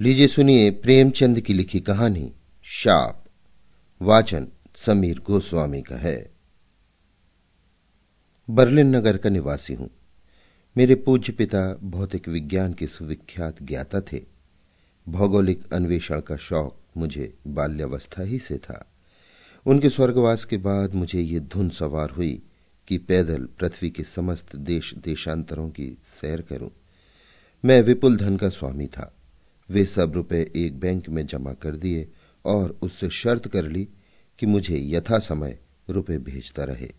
लीजिए सुनिए प्रेमचंद की लिखी कहानी, शाप। वाचन समीर गोस्वामी का है। बर्लिन नगर का निवासी हूँ। मेरे पूज्य पिता भौतिक विज्ञान के सुविख्यात ज्ञाता थे। भौगोलिक अन्वेषण का शौक मुझे बाल्यावस्था ही से था। उनके स्वर्गवास के बाद मुझे ये धुन सवार हुई कि पैदल पृथ्वी के समस्त देश देशांतरों की सैर करूँ। मैं विपुल धन का स्वामी था। वे सब रुपए एक बैंक में जमा कर दिए और उससे शर्त कर ली कि मुझे यथा समय रुपए भेजता रहे।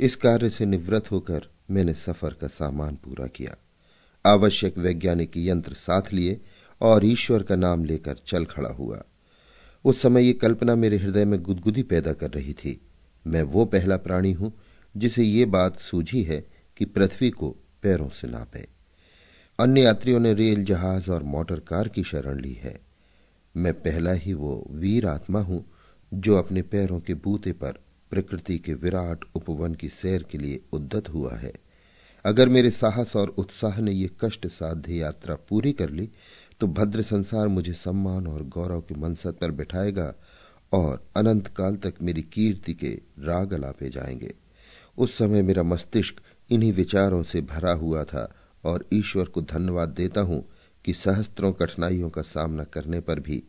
इस कार्य से निवृत्त होकर मैंने सफ़र का सामान पूरा किया। आवश्यक वैज्ञानिक यंत्र साथ लिए और ईश्वर का नाम लेकर चल खड़ा हुआ। उस समय ये कल्पना मेरे हृदय में गुदगुदी पैदा कर रही थी। मैं वो पहला प्राणी हूँ जिसे ये बात सूझी है कि पृथ्वी को पैरों से नापे। अन्य यात्रियों ने रेल, जहाज़ और मोटर कार की शरण ली है। मैं पहला ही वो वीर आत्मा हूँ जो अपने पैरों के बूते पर प्रकृति के विराट उपवन की सैर के लिए उद्दत हुआ है। अगर मेरे साहस और उत्साह ने ये कष्ट साध्य यात्रा पूरी कर ली तो भद्र संसार मुझे सम्मान और गौरव के मनसद पर बिठाएगा और अनंत काल तक मेरी कीर्ति के राग अलापे जाएँगे। उस समय मेरा मस्तिष्क इन्हीं विचारों से भरा हुआ था और ईश्वर को धन्यवाद देता हूँ कि सहस्त्रों कठिनाइयों का सामना करने पर भी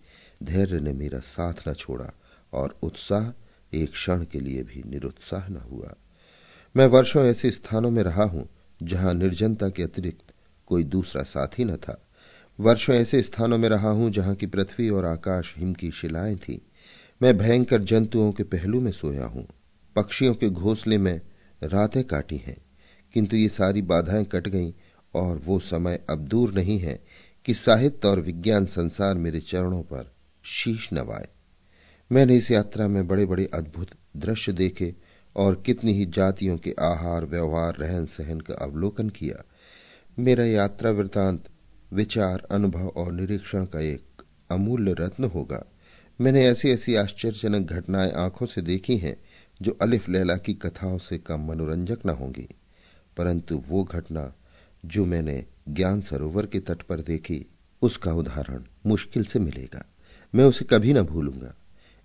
धैर्य ने मेरा साथ न छोड़ा और उत्साह एक क्षण के लिए भी निरुत्साह न हुआ। मैं वर्षों ऐसे स्थानों में रहा हूँ जहाँ निर्जनता के अतिरिक्त कोई दूसरा साथी न था। वर्षों ऐसे स्थानों में रहा हूँ जहाँ की पृथ्वी और आकाश हिम की शिलाएँ थी। मैं भयंकर जंतुओं के पहलू में सोया हूँ। पक्षियों के घोंसले में रातें काटी हैं, किंतु ये सारी बाधाएँ कट गईं और वो समय अब दूर नहीं है कि साहित्य और विज्ञान संसार मेरे चरणों पर शीश नवाए। मैंने इस यात्रा में बड़े बड़े अद्भुत दृश्य देखे और कितनी ही जातियों के आहार, व्यवहार, रहन सहन का अवलोकन किया। मेरा यात्रा वृतांत, विचार, अनुभव और निरीक्षण का एक अमूल्य रत्न होगा। मैंने ऐसी ऐसी आश्चर्यजनक घटनाएँ आँखों से देखी हैं जो अलिफ लैला की कथाओं से कम मनोरंजक न होंगी। परंतु वो घटना जो मैंने ज्ञान सरोवर के तट पर देखी, उसका उदाहरण मुश्किल से मिलेगा। मैं उसे कभी न भूलूँगा।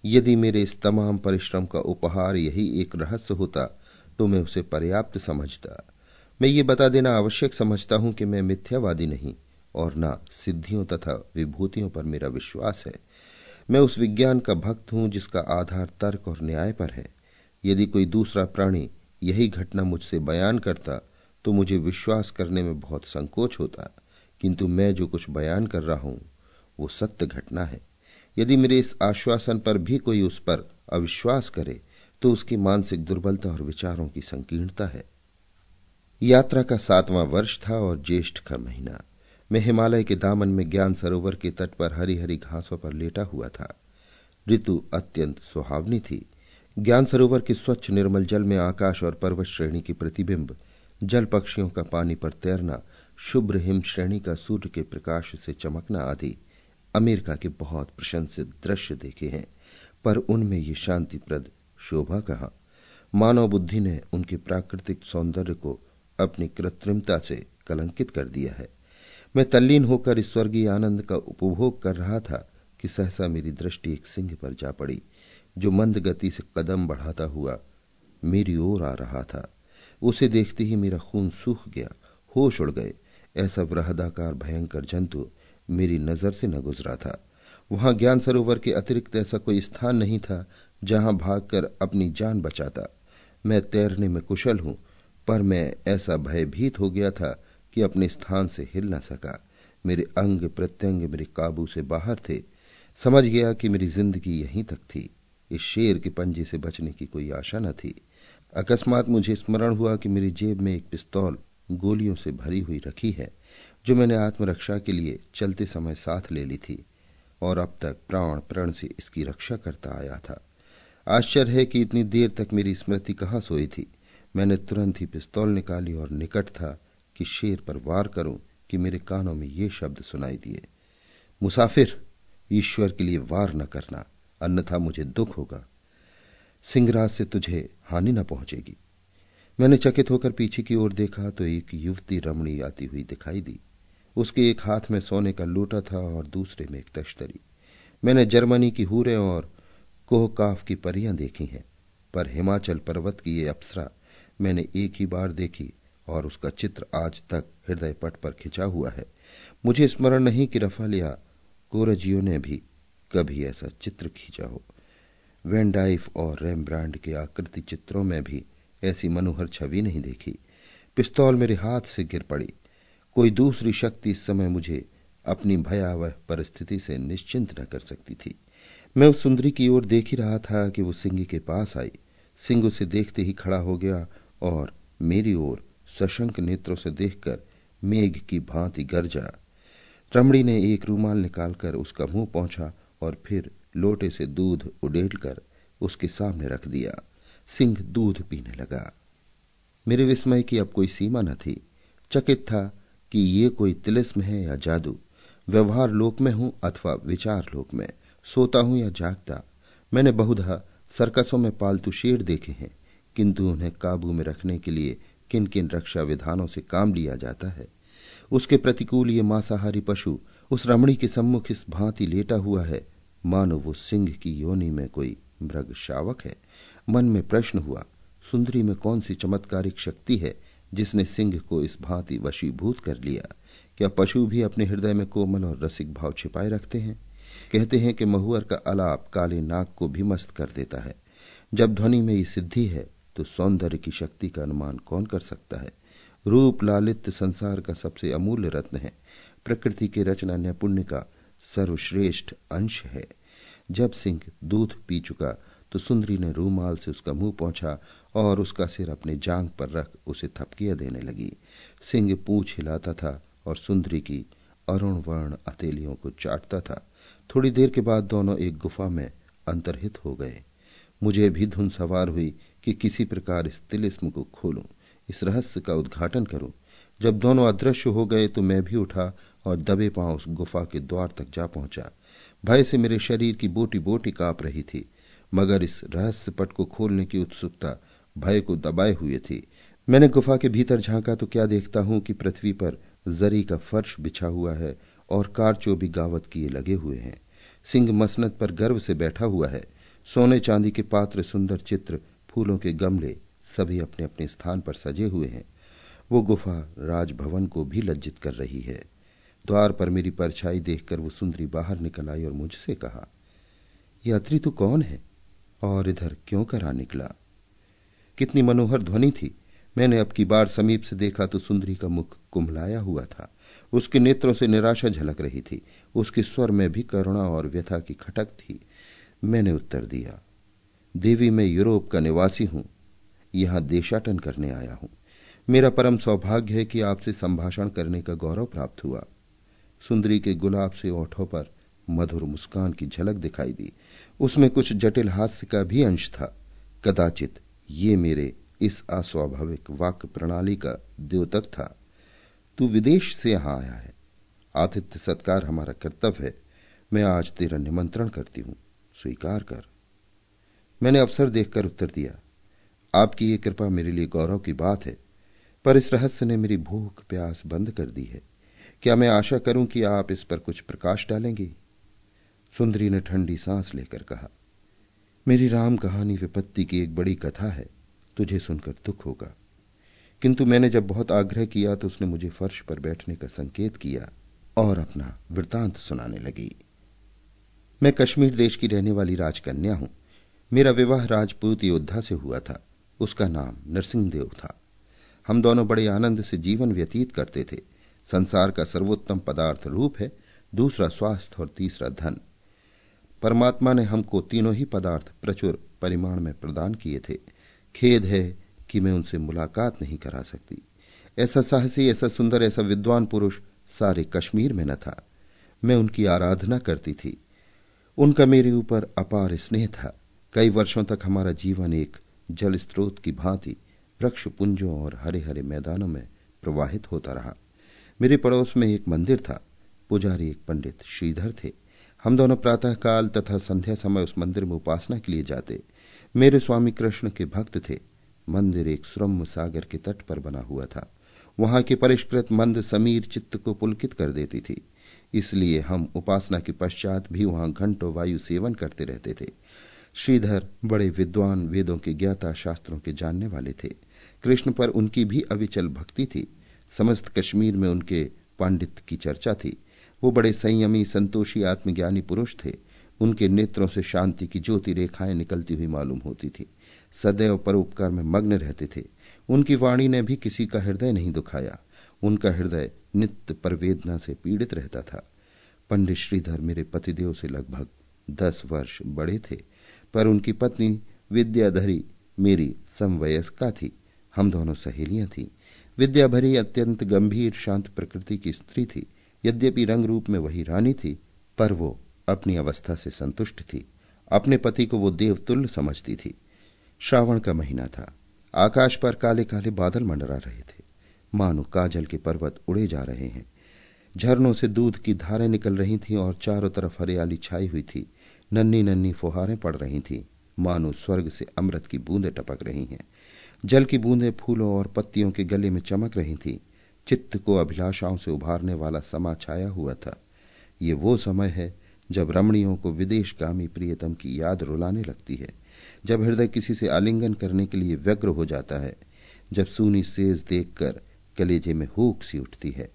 यदि मेरे इस तमाम परिश्रम का उपहार यही एक रहस्य होता तो मैं उसे पर्याप्त समझता। मैं ये बता देना आवश्यक समझता हूँ कि मैं मिथ्यावादी नहीं, और न सिद्धियों तथा विभूतियों पर मेरा विश्वास है। मैं उस विज्ञान का भक्त हूँ जिसका आधार तर्क और न्याय पर है। यदि कोई दूसरा प्राणी यही घटना मुझसे बयान करता तो मुझे विश्वास करने में बहुत संकोच होता, किंतु मैं जो कुछ बयान कर रहा हूँ, वो सत्य घटना है। यदि मेरे इस आश्वासन पर भी कोई उस पर अविश्वास करे तो उसकी मानसिक दुर्बलता और विचारों की संकीर्णता है। यात्रा का सातवां वर्ष था और ज्येष्ठ का महीना। मैं हिमालय के दामन में ज्ञान सरोवर के तट पर हरी हरी घासों पर लेटा हुआ था। ऋतु अत्यंत सुहावनी थी। ज्ञान सरोवर के स्वच्छ निर्मल जल में आकाश और पर्वत श्रेणी के प्रतिबिंब जल पक्षियों का पानी पर तैरना, शुभ्र हिम श्रेणी का सूर्य के प्रकाश से चमकना आदि अमेरिका के बहुत प्रशंसित दृश्य देखे हैं, पर उनमें ये शांतिप्रद शोभा कहा? मानव बुद्धि ने उनके प्राकृतिक सौंदर्य को अपनी कृत्रिमता से कलंकित कर दिया है। मैं तल्लीन होकर इस स्वर्गीय आनंद का उपभोग कर रहा था कि सहसा मेरी दृष्टि एक सिंह पर जा पड़ी, जो मंद गति से कदम बढ़ाता हुआ मेरी ओर आ रहा था। उसे देखते ही मेरा खून सूख गया, होश उड़ गए। ऐसा वृहदाकार भयंकर जंतु मेरी नज़र से न गुजरा था। वहाँ ज्ञान सरोवर के अतिरिक्त ऐसा कोई स्थान नहीं था जहाँ भागकर अपनी जान बचाता। मैं तैरने में कुशल हूँ, पर मैं ऐसा भयभीत हो गया था कि अपने स्थान से हिल न सका। मेरे अंग प्रत्यंग मेरे काबू से बाहर थे। समझ गया कि मेरी ज़िंदगी यहीं तक थी। इस शेर के पंजे से बचने की कोई आशा न थी। अकस्मात मुझे स्मरण हुआ कि मेरी जेब में एक पिस्तौल गोलियों से भरी हुई रखी है, जो मैंने आत्मरक्षा के लिए चलते समय साथ ले ली थी, और अब तक प्राण प्रण से इसकी रक्षा करता आया था। आश्चर्य है कि इतनी देर तक मेरी स्मृति कहाँ सोई थी। मैंने तुरंत ही पिस्तौल निकाली और निकट था कि शेर पर वार करूँ कि मेरे कानों में ये शब्द सुनाई दिए। मुसाफिर, ईश्वर के लिए वार न करना, अन्यथा मुझे दुख होगा। सिंगराज से तुझे हानि न पहुंचेगी। मैंने चकित होकर पीछे की ओर देखा तो एक युवती रमणी आती हुई दिखाई दी। उसके एक हाथ में सोने का लोटा था और दूसरे में एक तश्तरी। मैंने जर्मनी की हूरें और कोहकाफ की परियाँ देखी हैं, पर हिमाचल पर्वत की ये अप्सरा मैंने एक ही बार देखी और उसका चित्र आज तक हृदय पट पर खिंचा हुआ है। मुझे स्मरण नहीं कि रफाल या कोरजियो ने भी कभी ऐसा चित्र खींचा हो। वेंडाइफ और रेमब्रांड के आकृति चित्रों में भी ऐसी मनोहर छवि नहीं देखी। पिस्तौल मेरे हाथ से गिर पड़ी। कोई दूसरी शक्ति इस समय मुझे अपनी भयावह परिस्थिति से निश्चिंत न कर सकती थी। मैं उस सुंदरी की ओर देख ही रहा था कि वो सिंह के पास आई। सिंह उसे देखते ही खड़ा हो गया और मेरी ओर सशंक नेत्रों से देखकर मेघ की भांति गरजा। रमड़ी ने एक रूमाल निकालकर उसका मुँह पहुँचा और फिर लोटे से दूध उडेलकर उसके सामने रख दिया। सिंह दूध पीने लगा। मेरे विस्मय की अब कोई सीमा न थी। चकित था कि ये कोई तिलिस्म है या जादू। व्यवहार लोक में हूँ अथवा विचार लोक में। सोता हूँ या जागता। मैंने बहुधा सर्कसों में पालतू शेर देखे हैं, किंतु उन्हें काबू में रखने के लिए किन किन रक्षा विधानों से काम लिया जाता है। उसके प्रतिकूल ये मांसाहारी पशु उस रमणी के सम्मुख इस भांति लेटा हुआ है मानो वो सिंह की योनि में कोई मृग शावक है। मन में प्रश्न हुआ, सुंदरी में कौन सी चमत्कारिक शक्ति है जिसने सिंह को इस भांति वशीभूत कर लिया? क्या पशु भी अपने हृदय में कोमल और रसिक भाव छिपाए रखते हैं? कहते हैं कि महुअर का अलाप काले नाक को भी मस्त कर देता है। जब ध्वनि में ये सिद्धि है तो सौंदर्य की शक्ति का अनुमान कौन कर सकता है? रूप लालित्य संसार का सबसे अमूल्य रत्न है। प्रकृति के रचना नैपुण्य का सर्वश्रेष्ठ अंश है। जब सिंह दूध पी चुका तो सुंदरी ने रूमाल से उसका मुँह पहुँचा और उसका सिर अपने जांग पर रख उसे थपकियाँ देने लगी। सिंह पूछ हिलाता था और सुंदरी की अरुण वर्ण अतेलियों को चाटता था। थोड़ी देर के बाद दोनों एक गुफा में अंतर्हित हो गए। मुझे भी धुन सवार हुई कि किसी प्रकार इस तिलिस्म को खोलूं, इस रहस्य का उद्घाटन करूँ। जब दोनों अदृश्य हो गए तो मैं भी उठा और दबे पाँव उस गुफा के द्वार तक जा पहुँचा। भय से मेरे शरीर की बोटी बोटी काँप रही थी, मगर इस रहस्य पट को खोलने की उत्सुकता भय को दबाए हुए थी। मैंने गुफा के भीतर झांका तो क्या देखता हूँ कि पृथ्वी पर जरी का फर्श बिछा हुआ है और कारचो भी गावत किए लगे हुए हैं। सिंह मसनत पर गर्व से बैठा हुआ है। सोने चांदी के पात्र सुंदर चित्र, फूलों के गमले, सभी अपने अपने स्थान पर सजे हुए हैं। वो गुफा राजभवन को भी लज्जित कर रही है। द्वार पर मेरी परछाई देखकर वो सुंदरी बाहर निकल आई और मुझसे कहा, यात्री तू कौन है और इधर क्यों करा निकला? कितनी मनोहर ध्वनि थी। मैंने अब की बार समीप से देखा तो सुंदरी का मुख कुंभलाया हुआ था। उसके नेत्रों से निराशा झलक रही थी। उसके स्वर में भी करुणा और व्यथा की खटक थी। मैंने उत्तर दिया, देवी, मैं यूरोप का निवासी हूँ। यहाँ देशाटन करने आया हूँ। मेरा परम सौभाग्य है कि आपसे संभाषण करने का गौरव प्राप्त हुआ। सुंदरी के गुलाब से ओठों पर मधुर मुस्कान की झलक दिखाई दी। उसमें कुछ जटिल हास्य का भी अंश था। कदाचित ये मेरे इस अस्वाभाविक वाक्य प्रणाली का द्योतक था। तू विदेश से यहाँ आया है। आतिथ्य सत्कार हमारा कर्तव्य है। मैं आज तेरा निमंत्रण करती हूँ। स्वीकार कर। मैंने अवसर देखकर उत्तर दिया। आपकी ये कृपा मेरे लिए गौरव की बात है। पर इस रहस्य ने मेरी भूख प्यास बंद कर दी है। क्या मैं आशा करूँ कि आप इस पर कुछ प्रकाश डालेंगी? सुंदरी ने ठंडी सांस लेकर कहा, मेरी राम कहानी विपत्ति की एक बड़ी कथा है, तुझे सुनकर दुख होगा। किंतु मैंने जब बहुत आग्रह किया तो उसने मुझे फर्श पर बैठने का संकेत किया और अपना वृतांत सुनाने लगी। मैं कश्मीर देश की रहने वाली राजकन्या हूँ। मेरा विवाह राजपूत योद्धा से हुआ था। उसका नाम नरसिंहदेव था। हम दोनों बड़े आनंद से जीवन व्यतीत करते थे। संसार का सर्वोत्तम पदार्थ रूप है, दूसरा स्वास्थ्य और तीसरा धन। परमात्मा ने हमको तीनों ही पदार्थ प्रचुर परिमाण में प्रदान किए थे। खेद है कि मैं उनसे मुलाकात नहीं करा सकती। ऐसा साहसी, ऐसा सुंदर, ऐसा विद्वान पुरुष सारे कश्मीर में न था। मैं उनकी आराधना करती थी। उनका मेरे ऊपर अपार स्नेह था। कई वर्षों तक हमारा जीवन एक जल स्रोत की भांति वृक्ष पुंजों और हरे हरे मैदानों में प्रवाहित होता रहा। मेरे पड़ोस में एक मंदिर था। पुजारी एक पंडित श्रीधर थे। हम दोनों प्रातः काल तथा संध्या समय उस मंदिर में उपासना के लिए जाते। मेरे स्वामी कृष्ण के भक्त थे। मंदिर एक सुरम्य सागर के तट पर बना हुआ था। वहाँ के परिष्कृत मंद समीर चित्त को पुलकित कर देती थी। इसलिए हम उपासना के पश्चात भी वहाँ घंटों वायु सेवन करते रहते थे। श्रीधर बड़े विद्वान वेदों के ज्ञाता शास्त्रों के जानने वाले थे। कृष्ण पर उनकी भी अविचल भक्ति थी। समस्त कश्मीर में उनके पांडित्य की चर्चा थी। वो बड़े संयमी, संतोषी आत्मज्ञानी पुरुष थे। उनके नेत्रों से शांति की ज्योति रेखाएँ निकलती हुई मालूम होती थी। सदैव परोपकार में मग्न रहते थे। उनकी वाणी ने भी किसी का हृदय नहीं दुखाया। उनका हृदय नित्य परवेदना से पीड़ित रहता था। पंडित श्रीधर मेरे पतिदेव से लगभग दस वर्ष बड़े थे, पर उनकी पत्नी विद्याधरी मेरी समवयस्का थी। हम दोनों सहेलियाँ थी। विद्याभरी अत्यंत गंभीर शांत प्रकृति की स्त्री थी। यद्यपि रंग रूप में वही रानी थी, पर वो अपनी अवस्था से संतुष्ट थी। अपने पति को वो देवतुल्य समझती थी। श्रावण का महीना था। आकाश पर काले काले बादल मंडरा रहे थे। मानो काजल के पर्वत उड़े जा रहे हैं। झरनों से दूध की धारें निकल रही थीं और चारों तरफ़ हरियाली छाई हुई थी। नन्नी नन्नी फुहारें पड़ रही थीं। मानो स्वर्ग से अमृत की बूंदें टपक रही हैं। जल की बूंदें फूलों और पत्तियों के गले में चमक रही थी। चित्त को अभिलाषाओं से उभारने वाला समा छाया हुआ था। ये वो समय है जब रमणियों को विदेशगामी प्रियतम की याद रुलाने लगती है, जब हृदय किसी से आलिंगन करने के लिए व्यग्र हो जाता है, जब सूनी सेज देखकर कलेजे में हुक सी उठती है।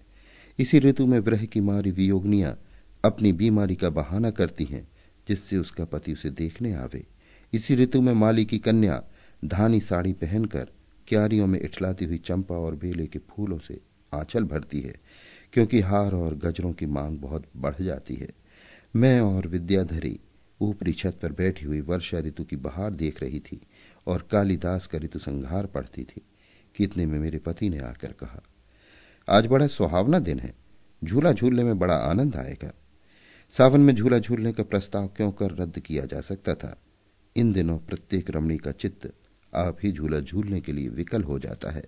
इसी ऋतु में व्रह की मारी वियोगनियाँ अपनी बीमारी का बहाना करती हैं, जिससे उसका पति उसे देखने आवे। इसी ऋतु में माली की कन्या धानी साड़ी पहनकर क्यारियों में इठलाती हुई चंपा और बेले के फूलों से आंचल भरती है, क्योंकि हार और गजरों की मांग बहुत बढ़ जाती है। मैं और विद्याधरी ऊपरी छत पर बैठी हुई वर्षा ऋतु की बहार देख रही थी और कालिदास का ऋतु संहार पढ़ती थी। कितने में मेरे पति ने आकर कहा, आज बड़ा सुहावना दिन है, झूला झूलने में बड़ा आनंद आएगा। सावन में झूला झूलने का प्रस्ताव क्यों कर रद्द किया जा सकता था? इन दिनों प्रत्येक रमणी का चित्त आप ही झूला झूलने के लिए विकल हो जाता है।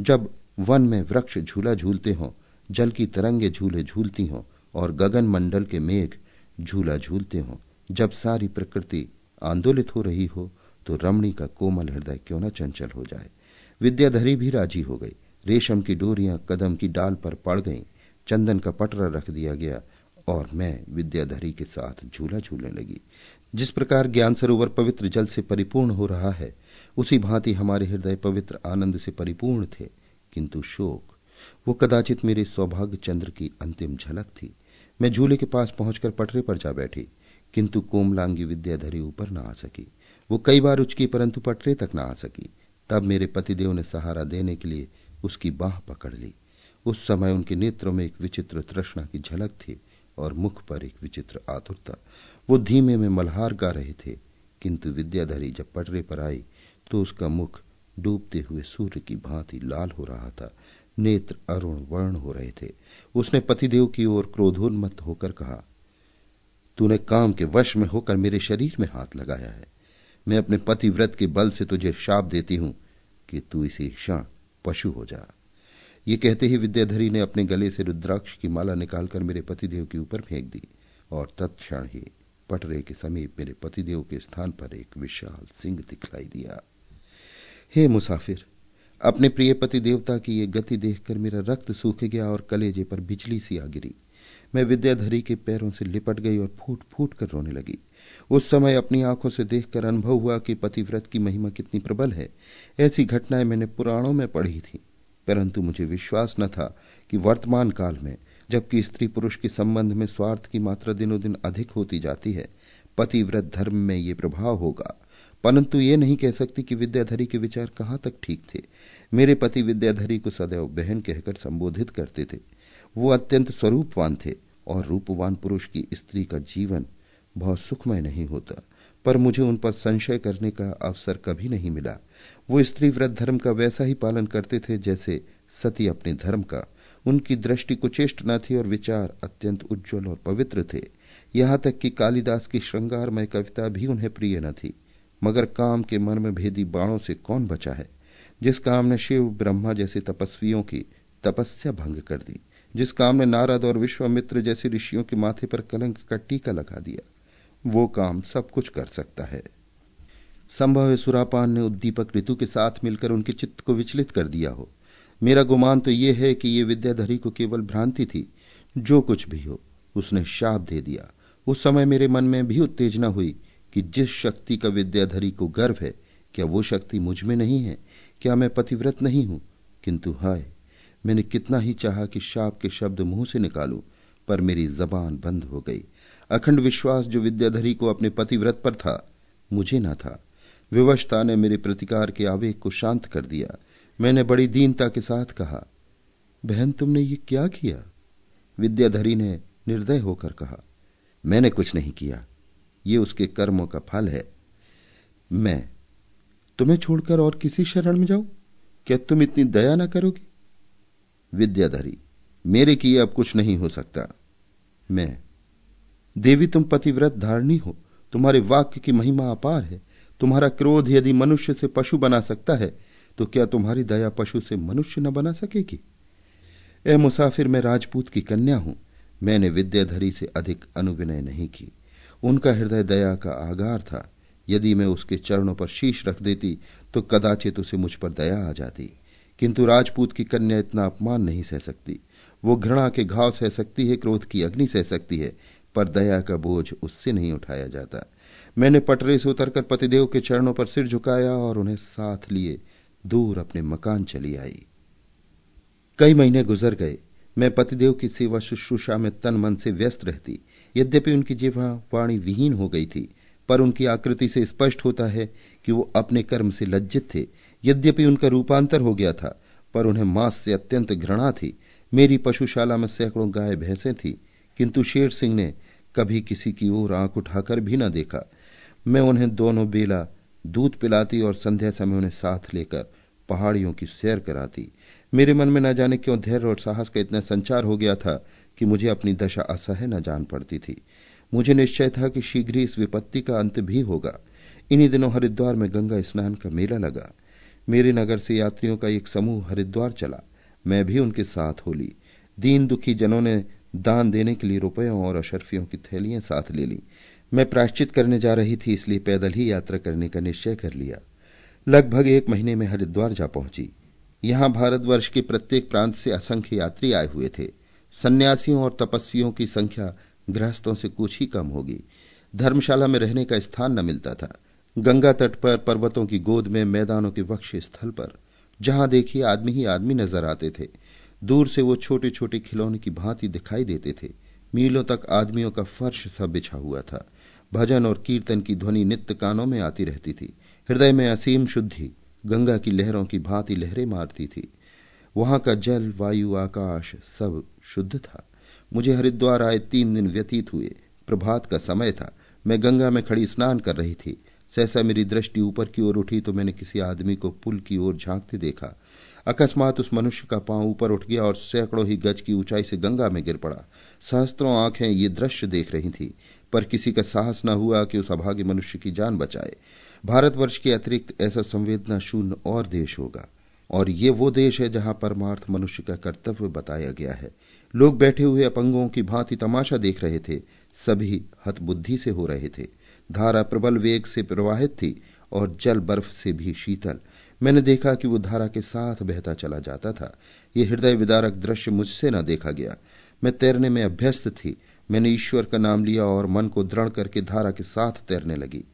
जब वन में वृक्ष झूला झूलते हों, जल की तरंगे झूले झूलती हों और गगन मंडल के मेघ झूला झूलते हों, जब सारी प्रकृति आंदोलित हो रही हो तो रमणी का कोमल हृदय क्यों न चंचल हो जाए? विद्याधरी भी राज़ी हो गई। रेशम की डोरियाँ कदम की डाल पर पड़ गईं। चंदन का पटरा रख दिया गया और मैं विद्याधरी के साथ झूला झूलने लगी। जिस प्रकार ज्ञान सरोवर पवित्र जल से परिपूर्ण हो रहा है उसी भांति हमारे हृदय पवित्र आनंद से परिपूर्ण थे, किंतु शोक। वो कदाचित मेरे सौभाग्य चंद्र की अंतिम झलक थी। मैं झूले के पास पहुंचकर पटरे पर जा बैठी, किंतु कोमलांगी विद्याधरी ऊपर न आ सकी। वो कई बार उचकी, परंतु पटरे तक न आ सकी। तब मेरे पतिदेव ने सहारा देने के लिए उसकी बाह पकड़ ली। उस समय उनके नेत्रों में एक विचित्र तृष्णा की झलक थी और मुख पर एक विचित्र आतुरता। वो धीमे में मल्हार गा रहे थे, किंतु विद्याधरी जब पटरे पर आई तो उसका मुख डूबते हुए सूर्य की भांति लाल हो रहा था। नेत्र अरुण वर्ण हो रहे थे। उसने पतिदेव की ओर क्रोधोन्मत्त होकर कहा, तूने काम के वश में होकर मेरे शरीर में हाथ लगाया है। मैं अपने पतिव्रत के बल से तुझे शाप देती हूँ कि तू इसी क्षण पशु हो जा। ये कहते ही विद्याधरी ने अपने गले से रुद्राक्ष की माला निकालकर मेरे पतिदेव के ऊपर फेंक दी और तत्क्षण ही पटरे के समीप मेरे पतिदेव के स्थान पर एक विशाल सिंह दिखलाई दिया। हे मुसाफिर, अपने प्रिय पति देवता की ये गति देखकर मेरा रक्त सूख गया और कलेजे पर बिजली सी आ गिरी। मैं विद्याधरी के पैरों से लिपट गई और फूट फूट कर रोने लगी। उस समय अपनी आँखों से देखकर अनुभव हुआ कि पतिव्रत की महिमा कितनी प्रबल है। ऐसी घटनाएँ मैंने पुराणों में पढ़ी थी, परंतु मुझे विश्वास न था कि वर्तमान काल में, जबकि स्त्री पुरुष के संबंध में स्वार्थ की मात्रा दिनों दिन अधिक होती जाती है, पतिव्रत धर्म में ये प्रभाव होगा। परंतु ये नहीं कह सकती कि विद्याधरी के विचार कहाँ तक ठीक थे। मेरे पति विद्याधरी को सदैव बहन कहकर संबोधित करते थे। वो अत्यंत स्वरूपवान थे और रूपवान पुरुष की स्त्री का जीवन बहुत सुखमय नहीं होता, पर मुझे उन पर संशय करने का अवसर कभी नहीं मिला। वो स्त्री व्रत धर्म का वैसा ही पालन करते थे जैसे सती अपने धर्म का। उनकी दृष्टि कुचेष्ट न थी और विचार अत्यंत उज्जवल और पवित्र थे। यहाँ तक कि कालिदास की श्रृंगारमय कविता भी उन्हें प्रिय न थी। मगर काम के मर्म भेदी बाणों से कौन बचा है? जिस काम ने शिव ब्रह्मा जैसे तपस्वियों की तपस्या भंग कर दी, जिस काम ने नारद और विश्वामित्र जैसे ऋषियों के माथे पर कलंक का टीका लगा दिया, वो काम सब कुछ कर सकता है। संभव है सुरापान ने उद्दीपक ऋतु के साथ मिलकर उनके चित्त को विचलित कर दिया हो। मेरा गुमान तो यह है कि ये विद्याधरी को केवल भ्रांति थी, जो कुछ भी हो, उसने शाप दे दिया। उस समय मेरे मन में भी उत्तेजना हुई कि जिस शक्ति का विद्याधरी को गर्व है, क्या वो शक्ति मुझमें नहीं है? क्या मैं पतिव्रत नहीं हूँ? किंतु हाय, मैंने कितना ही चाहा कि शाप के शब्द मुँह से निकालूं, पर मेरी जबान बंद हो गई। अखंड विश्वास जो विद्याधरी को अपने पतिव्रत पर था, मुझे न था। विवशता ने मेरे प्रतिकार के आवेग को शांत कर दिया। मैंने बड़ी दीनता के साथ कहा, बहन, तुमने ये क्या किया? विद्याधरी ने निर्दय होकर कहा, मैंने कुछ नहीं किया। ये उसके कर्मों का फल है। मैं तुम्हें छोड़कर और किसी शरण में जाऊँ? क्या तुम इतनी दया ना करोगे? विद्याधरी, मेरे किए अब कुछ नहीं हो सकता। मैं, देवी तुम पतिव्रत धारणी हो। तुम्हारे वाक्य की महिमा अपार है। तुम्हारा क्रोध यदि मनुष्य से पशु बना सकता है तो क्या तुम्हारी दया पशु से मनुष्य न बना सकेगी? ए मुसाफिर, मैं राजपूत की कन्या हूँ। मैंने विद्याधरी से अधिक अनुविनय नहीं की। उनका हृदय दया का आगार था। यदि मैं उसके चरणों पर शीश रख देती तो कदाचित उसे मुझ पर दया आ जाती। किंतु राजपूत की कन्या इतना अपमान नहीं सह सकती। वो घृणा के घाव सह सकती है, क्रोध की अग्नि सह सकती है, पर दया का बोझ उससे नहीं उठाया जाता। मैंने पटरे से उतरकर पतिदेव के चरणों पर सिर झुकाया और उन्हें साथ लिए दूर अपने मकान चली आई। कई महीने गुजर गए। मैं पतिदेव की सेवा शुश्रूषा में तन मन से व्यस्त रहती। यद्यपि उनकी जिह्वा वाणी विहीन हो गई थी, पर उनकी आकृति से स्पष्ट होता है कि वो अपने कर्म से लज्जित थे। यद्यपि उनका रूपांतर हो गया था, पर उन्हें मांस से अत्यंत घृणा थी। मेरी पशुशाला में सैकड़ों गाय भैंसें थी, किंतु शेर सिंह ने कभी किसी की ओर आँख उठाकर भी न देखा। मैं उन्हें दोनों बेला दूध पिलाती और संध्या समय उन्हें साथ लेकर पहाड़ियों की सैर कराती। मेरे मन में न जाने क्यों धैर्य और साहस का इतना संचार हो गया था कि मुझे अपनी दशा असह्य न जान पड़ती थी। मुझे निश्चय था कि शीघ्र ही इस विपत्ति का अंत भी होगा। इन्हीं दिनों हरिद्वार में गंगा स्नान का मेला लगा। मेरे नगर से यात्रियों का एक समूह हरिद्वार चला। मैं भी उनके साथ होली दीन दुखी जनों ने दान देने के लिए रुपयों और अशरफियों की थैलियाँ साथ ले ली। मैं प्रायश्चित करने जा रही थी, इसलिए पैदल ही यात्रा करने का निश्चय कर लिया। लगभग एक महीने में हरिद्वार जा पहुँची। यहाँ भारतवर्ष के प्रत्येक प्रांत से असंख्य यात्री आए हुए थे। सन्यासियों और तपस्वियों की संख्या गृहस्थों से कुछ ही कम होगी। धर्मशाला में रहने का स्थान न मिलता था। गंगा तट पर, पर्वतों की गोद में, मैदानों के वक्ष स्थल पर। जहाँ देखिए आदमी ही आदमी नज़र आते थे। दूर से वो छोटे छोटे खिलौने की भांति दिखाई देते थे। मीलों तक आदमियों का फर्श सा बिछा हुआ था। भजन और कीर्तन की ध्वनि नित्य कानों में आती रहती थी। हृदय में असीम शुद्धि, गंगा की लहरों की भांति लहरें मारती थी। वहाँ का जल, वायु, आकाश सब शुद्ध था। मुझे हरिद्वार आए तीन दिन व्यतीत हुए। प्रभात का समय था। मैं गंगा में खड़ी स्नान कर रही थी। सहसा मेरी दृष्टि ऊपर की ओर उठी तो मैंने किसी आदमी को पुल की ओर झांकते देखा। अकस्मात उस मनुष्य का पाँव ऊपर उठ गया और सैकड़ों ही गज की ऊंचाई से गंगा में गिर पड़ा। सहस्त्रों आँखें ये दृश्य देख रही थी, पर किसी का साहस न हुआ कि उस अभागे मनुष्य की जान बचाए। भारतवर्ष के अतिरिक्त ऐसा संवेदना शून्य और देश होगा। और ये वो देश है जहाँ परमार्थ मनुष्य का कर्तव्य बताया गया है। लोग बैठे हुए अपंगों की भांति तमाशा देख रहे थे। सभी हतबुद्धि से हो रहे थे। धारा प्रबल वेग से प्रवाहित थी और जल बर्फ़ से भी शीतल। मैंने देखा कि वो धारा के साथ बहता चला जाता था। ये हृदय विदारक दृश्य मुझसे न देखा गया। मैं तैरने में अभ्यस्त थी। मैंने ईश्वर का नाम लिया और मन को दृढ़ करके धारा के साथ तैरने लगी।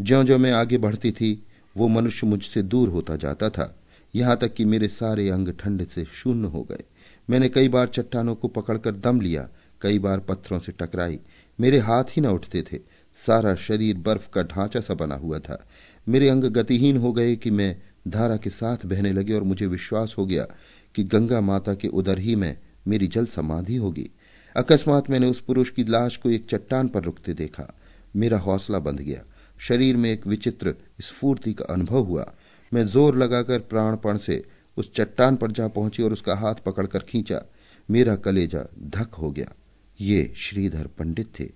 ज्यो ज्यो मैं आगे बढ़ती थी, वो मनुष्य मुझसे दूर होता जाता था। यहाँ तक कि मेरे सारे अंग ठंड से शून्य हो गए। मैंने कई बार चट्टानों को पकड़कर दम लिया, कई बार पत्थरों से टकराई। मेरे हाथ ही न उठते थे। सारा शरीर बर्फ़ का ढांचा सा बना हुआ था। मेरे अंग गतिहीन हो गए कि मैं धारा के साथ बहने लगे और मुझे विश्वास हो गया कि गंगा माता के उदर ही में, मेरी जल समाधि होगी। अकस्मात मैंने उस पुरुष की लाश को एक चट्टान पर रुकते देखा। मेरा हौसला बंध गया। शरीर में एक विचित्र स्फूर्ति का अनुभव हुआ। मैं ज़ोर लगाकर प्राणपण से उस चट्टान पर जा पहुँची और उसका हाथ पकड़कर खींचा। मेरा कलेजा धक हो गया। ये श्रीधर पंडित थे।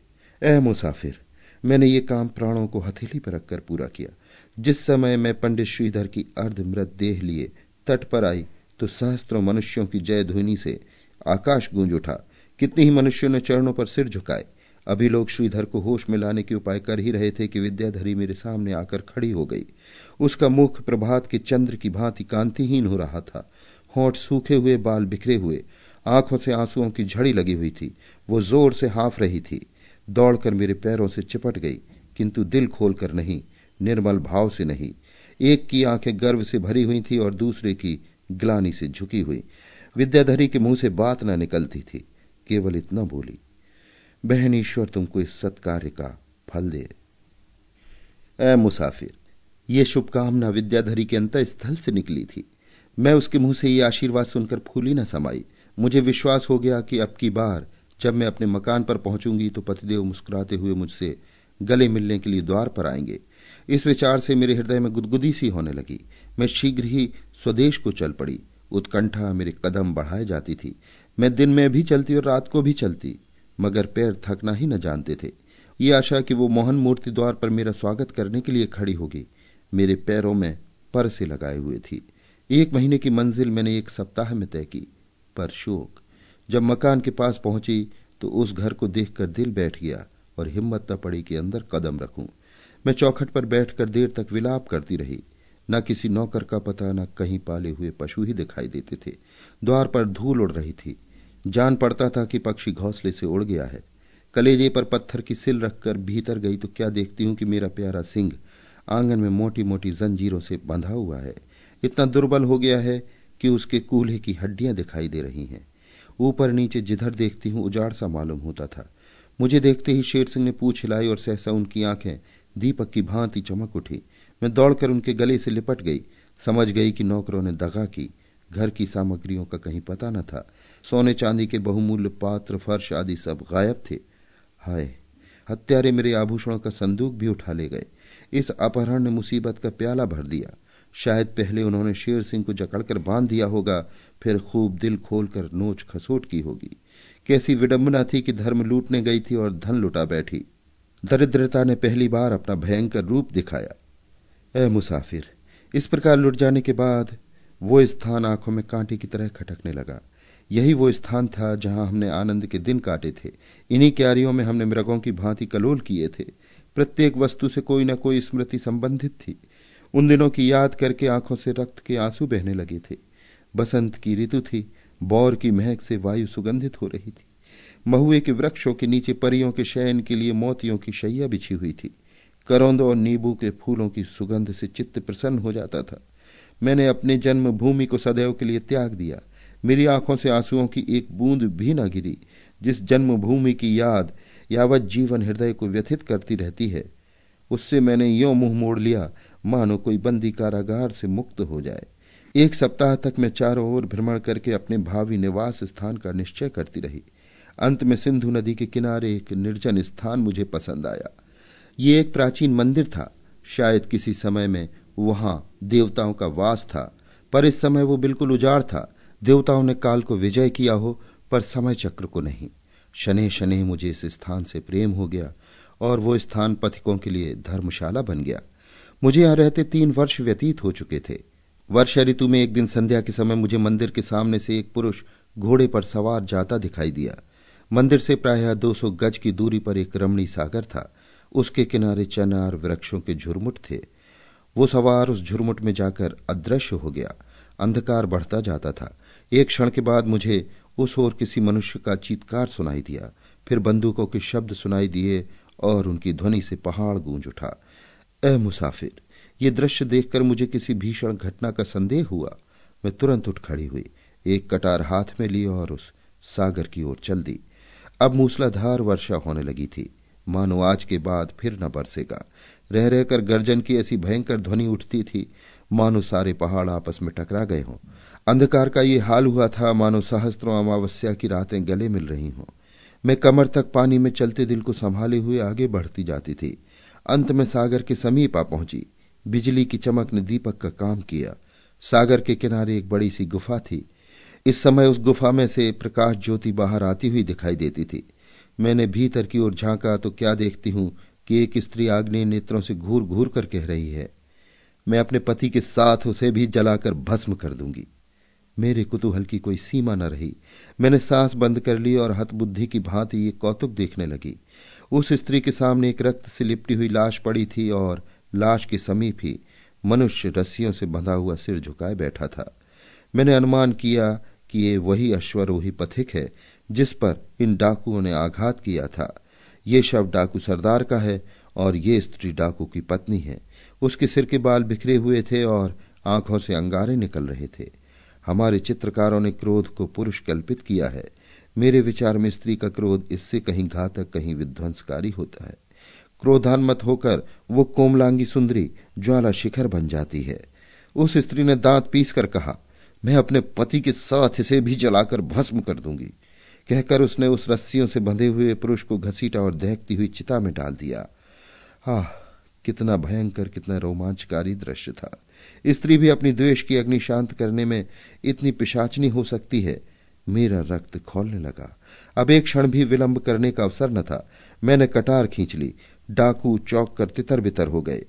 ए मुसाफिर, मैंने ये काम प्राणों को हथेली पर रखकर पूरा किया। जिस समय मैं पंडित श्रीधर की अर्धमृत देह लिए तट पर आई तो सहस्त्रों मनुष्यों की जय ध्वनि से आकाश गूंज उठा। कितने ही मनुष्यों ने चरणों पर सिर झुकाए अभी लोग श्रीधर को होश में लाने के उपाय कर ही रहे थे कि विद्याधरी मेरे सामने आकर खड़ी हो गई। उसका मुख प्रभात के चंद्र की भांति कांतिहीन हो रहा था। होठ सूखे हुए, बाल बिखरे हुए, आँखों से आंसुओं की झड़ी लगी हुई थी। वो ज़ोर से हाफ़ रही थी। दौड़कर मेरे पैरों से चिपट गई, किंतु दिल खोलकर नहीं, निर्मल भाव से नहीं। एक की आँखें गर्व से भरी हुई थी और दूसरे की ग्लानी से झुकी हुई। विद्याधरी के मुँह से बात न निकलती थी, केवल इतना बोली बहन ईश्वर, तुमको इस सत्कार्य का फल दे। ए मुसाफिर, ये शुभकामना विद्याधरी के अंत स्थल से निकली थी। मैं उसके मुँह से ये आशीर्वाद सुनकर फूली न समाई। मुझे विश्वास हो गया कि अब की बार जब मैं अपने मकान पर पहुंचूँगी तो पतिदेव मुस्कुराते हुए मुझसे गले मिलने के लिए द्वार पर आएँगे। इस विचार से मेरे हृदय में गुदगुदी सी होने लगी। मैं शीघ्र ही स्वदेश को चल पड़ी। उत्कंठा मेरे कदम बढ़ाए जाती थी। मैं दिन में भी चलती और रात को भी चलती। मगर पैर थकना ही न जानते थे। ये आशा कि वो मोहन मूर्ति द्वार पर मेरा स्वागत करने के लिए खड़ी होगी। मेरे पैरों में पर से लगाए हुए थी। एक महीने की मंजिल मैंने एक सप्ताह में तय की, पर शोक। जब मकान के पास पहुँची तो उस घर को देखकर दिल बैठ गया और हिम्मत न पड़ी कि अंदर कदम रखूँ। मैं चौखट पर बैठकर देर तक विलाप करती रही। न किसी नौकर का पता, न कहीं पाले हुए पशु ही दिखाई देते थे। द्वार पर धूल उड़ रही थी। जान पड़ता था कि पक्षी घोंसले से उड़ गया है। कलेजे पर पत्थर की सिल रखकर भीतर गई तो क्या देखती हूँ कि मेरा प्यारा सिंह आँगन में मोटी मोटी जंजीरों से बंधा हुआ है। इतना दुर्बल हो गया है कि उसके कूल्हे की हड्डियाँ दिखाई दे रही हैं। ऊपर नीचे जिधर देखती हूँ, उजाड़ सा मालूम होता था। मुझे देखते ही शेर सिंह ने पूछ हिलाई और सहसा उनकी आँखें दीपक की भांति चमक उठी। मैं दौड़कर उनके गले से लिपट गई। समझ गई कि नौकरों ने दगा की। घर की सामग्रियों का कहीं पता न था। सोने चांदी के बहुमूल्य पात्र, फर्श आदि सब गायब थे। हाय, हत्यारे मेरे आभूषणों का संदूक भी उठा ले गए। इस अपहरण ने मुसीबत का प्याला भर दिया। शायद पहले उन्होंने शेर सिंह को जकड़कर बाँध दिया होगा, फिर खूब दिल खोलकर नोच खसोट की होगी। कैसी विडंबना थी कि धर्म लूटने गई थी और धन लुटा बैठी। दरिद्रता ने पहली बार अपना भयंकर रूप दिखाया। ए मुसाफिर, इस प्रकार लुट जाने के बाद वो स्थान आँखों में कांटे की तरह खटकने लगा। यही वो स्थान था जहाँ हमने आनंद के दिन काटे थे। इन्हीं क्यारियों में हमने मृगों की भांति कलोल किए थे। प्रत्येक वस्तु से कोई न कोई स्मृति संबंधित थी। उन दिनों की याद करके आँखों से रक्त के आँसू बहने लगे थे। बसंत की ऋतु थी। बौर की महक से वायु सुगंधित हो रही थी। महुए के वृक्षों के नीचे परियों के शयन के लिए मोतियों की शैया बिछी हुई थी। करौंदों और नींबू के फूलों की सुगंध से चित्त प्रसन्न हो जाता था। मैंने अपने जन्म भूमि को सदैव के लिए त्याग दिया। मेरी आँखों से आंसुओं की एक बूंद भी न गिरी। जिस जन्मभूमि की याद यावत जीवन हृदय को व्यथित करती रहती है, उससे मैंने यो मुँह मोड़ लिया, मानो कोई बंदी कारागार से मुक्त हो जाए। एक सप्ताह तक मैं चारों ओर भ्रमण करके अपने भावी निवास स्थान का निश्चय करती रही। अंत में सिंधु नदी के किनारे एक निर्जन स्थान मुझे पसंद आया। ये एक प्राचीन मंदिर था, शायद किसी समय में वहाँ देवताओं का वास था, पर इस समय वो बिल्कुल उजाड़ था। देवताओं ने काल को विजय किया हो, पर समय चक्र को नहीं। शनि शनि, मुझे इस स्थान से प्रेम हो गया, और वो स्थान पथिकों के लिए धर्मशाला बन गया। मुझे यहाँ रहते तीन वर्ष व्यतीत हो चुके थे। वर्षा ऋतु में एक दिन संध्या के समय मुझे मंदिर के सामने से एक पुरुष घोड़े पर सवार जाता दिखाई दिया। मंदिर से प्रायः 200 गज की दूरी पर एक रमणी सागर था। उसके किनारे चनार वृक्षों के झुरमुट थे। वो सवार उस झुरमुट में जाकर अदृश्य हो गया। अंधकार बढ़ता जाता था। एक क्षण के बाद मुझे उस ओर किसी मनुष्य का चीतकार सुनाई दिया। फिर बंदूकों के शब्द सुनाई दिए और उनकी ध्वनि से पहाड़ गूंज उठा। ए मुसाफिर, ये दृश्य देखकर मुझे किसी भीषण घटना का संदेह हुआ। मैं तुरंत उठ खड़ी हुई, एक कटार हाथ में ली और उस सागर की ओर चल दी। अब मूसलाधार वर्षा होने लगी थी। मानो आज के बाद फिर न बरसेगा। रह रहकर गर्जन की ऐसी भयंकर ध्वनि उठती थी। मानो सारे पहाड़ आपस में टकरा गए हों। अंधकार का ये हाल हुआ था, मानो सहस्त्रों अमावस्या की रातें गले मिल रही हों। मैं कमर तक पानी में चलते दिल को संभाले हुए आगे बढ़ती जाती थी। अंत में सागर के समीप आ पहुँची। बिजली की चमक ने दीपक का काम किया। सागर के किनारे एक बड़ी सी गुफा थी। इस समय उस गुफा में से प्रकाश ज्योति बाहर आती हुई दिखाई देती थी। मैंने भीतर की ओर झांका तो क्या देखती हूँ? कि एक स्त्री आग्नेय नेत्रों से घूर घूर कर कह रही है, मैं अपने पति के साथ उसे भी जलाकर भस्म कर दूँगी। मेरे कुतूहल की कोई सीमा न रही। मैंने सांस बंद कर ली और हतबुद्धि की भांति ये कौतुक देखने लगी। उस स्त्री के सामने एक रक्त से लिपटी हुई लाश पड़ी थी और लाश के समीप ही मनुष्य रस्सियों से बंधा हुआ सिर झुकाए बैठा था। मैंने अनुमान किया कि ये वही अश्वरोही पथिक है, जिस पर इन डाकुओं ने आघात किया था। ये शव डाकू सरदार का है और ये स्त्री डाकू की पत्नी है। उसके सिर के बाल बिखरे हुए थे और आँखों से अंगारे निकल रहे थे। हमारे चित्रकारों ने क्रोध को पुरुष कल्पित किया है। मेरे विचार में स्त्री का क्रोध इससे कहीं घातक, कहीं विध्वंसकारी होता है। क्रोधान्मत होकर वो कोमलांगी सुंदरी ज्वाला शिखर बन जाती है। उस स्त्री ने दांत पीस कर कहा, मैं अपने पति के साथ इसे भी जलाकर भस्म कर दूँगी। कहकर उसने उस रस्सियों से बंधे हुए पुरुष को घसीटा और दहकती हुई चिता में डाल दिया। हा कितना भयंकर, कितना रोमांचकारी दृश्य था। स्त्री भी अपनी द्वेष की अग्नि शांत करने में इतनी पिशाचनी हो सकती है, मेरा रक्त खोलने लगा। अब एक क्षण भी विलंब करने का अवसर न था। मैंने कटार खींच ली, डाकू चौक कर तितर बितर हो गए।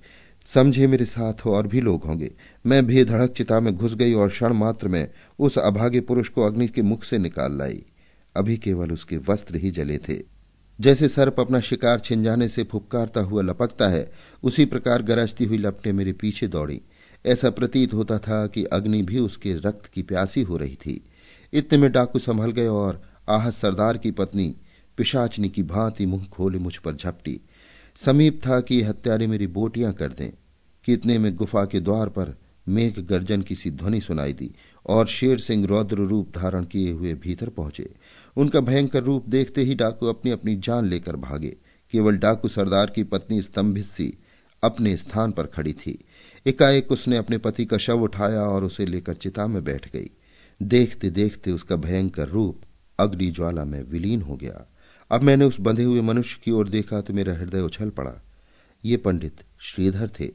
समझे मेरे साथ और भी लोग होंगे। मैं भी धड़क चिता में घुस गई और क्षण मात्र में उस अभागे पुरुष को अग्नि के मुख से निकाल लाई। अभी केवल उसके वस्त्र ही जले थे। जैसे सर्प अपना शिकार छिन जाने से फुपकारता हुआ लपकता है, उसी प्रकार गरजती हुई लपटे मेरे पीछे दौड़ी। ऐसा प्रतीत होता था कि अग्नि भी उसके रक्त की प्यासी हो रही थी। इतने में डाकू संभल गए और आहत सरदार की पत्नी, पिशाचनी की भांति मुँह खोले मुझ पर झपटी। समीप था कि हत्यारे मेरी बोटियाँ कर दें, कि इतने में गुफा के द्वार पर मेघ गर्जन की सी ध्वनि सुनाई दी और शेर सिंह रौद्र रूप धारण किए हुए भीतर पहुँचे। उनका भयंकर रूप देखते ही डाकू अपनी अपनी जान लेकर भागे। केवल डाकू सरदार की पत्नी स्तंभित सी अपने स्थान पर खड़ी थी। एकाएक उसने अपने पति का शव उठाया और उसे लेकर चिता में बैठ गई। देखते देखते उसका भयंकर रूप अग्नि ज्वाला में विलीन हो गया। अब मैंने उस बंधे हुए मनुष्य की ओर देखा तो मेरा हृदय उछल पड़ा। ये पंडित श्रीधर थे।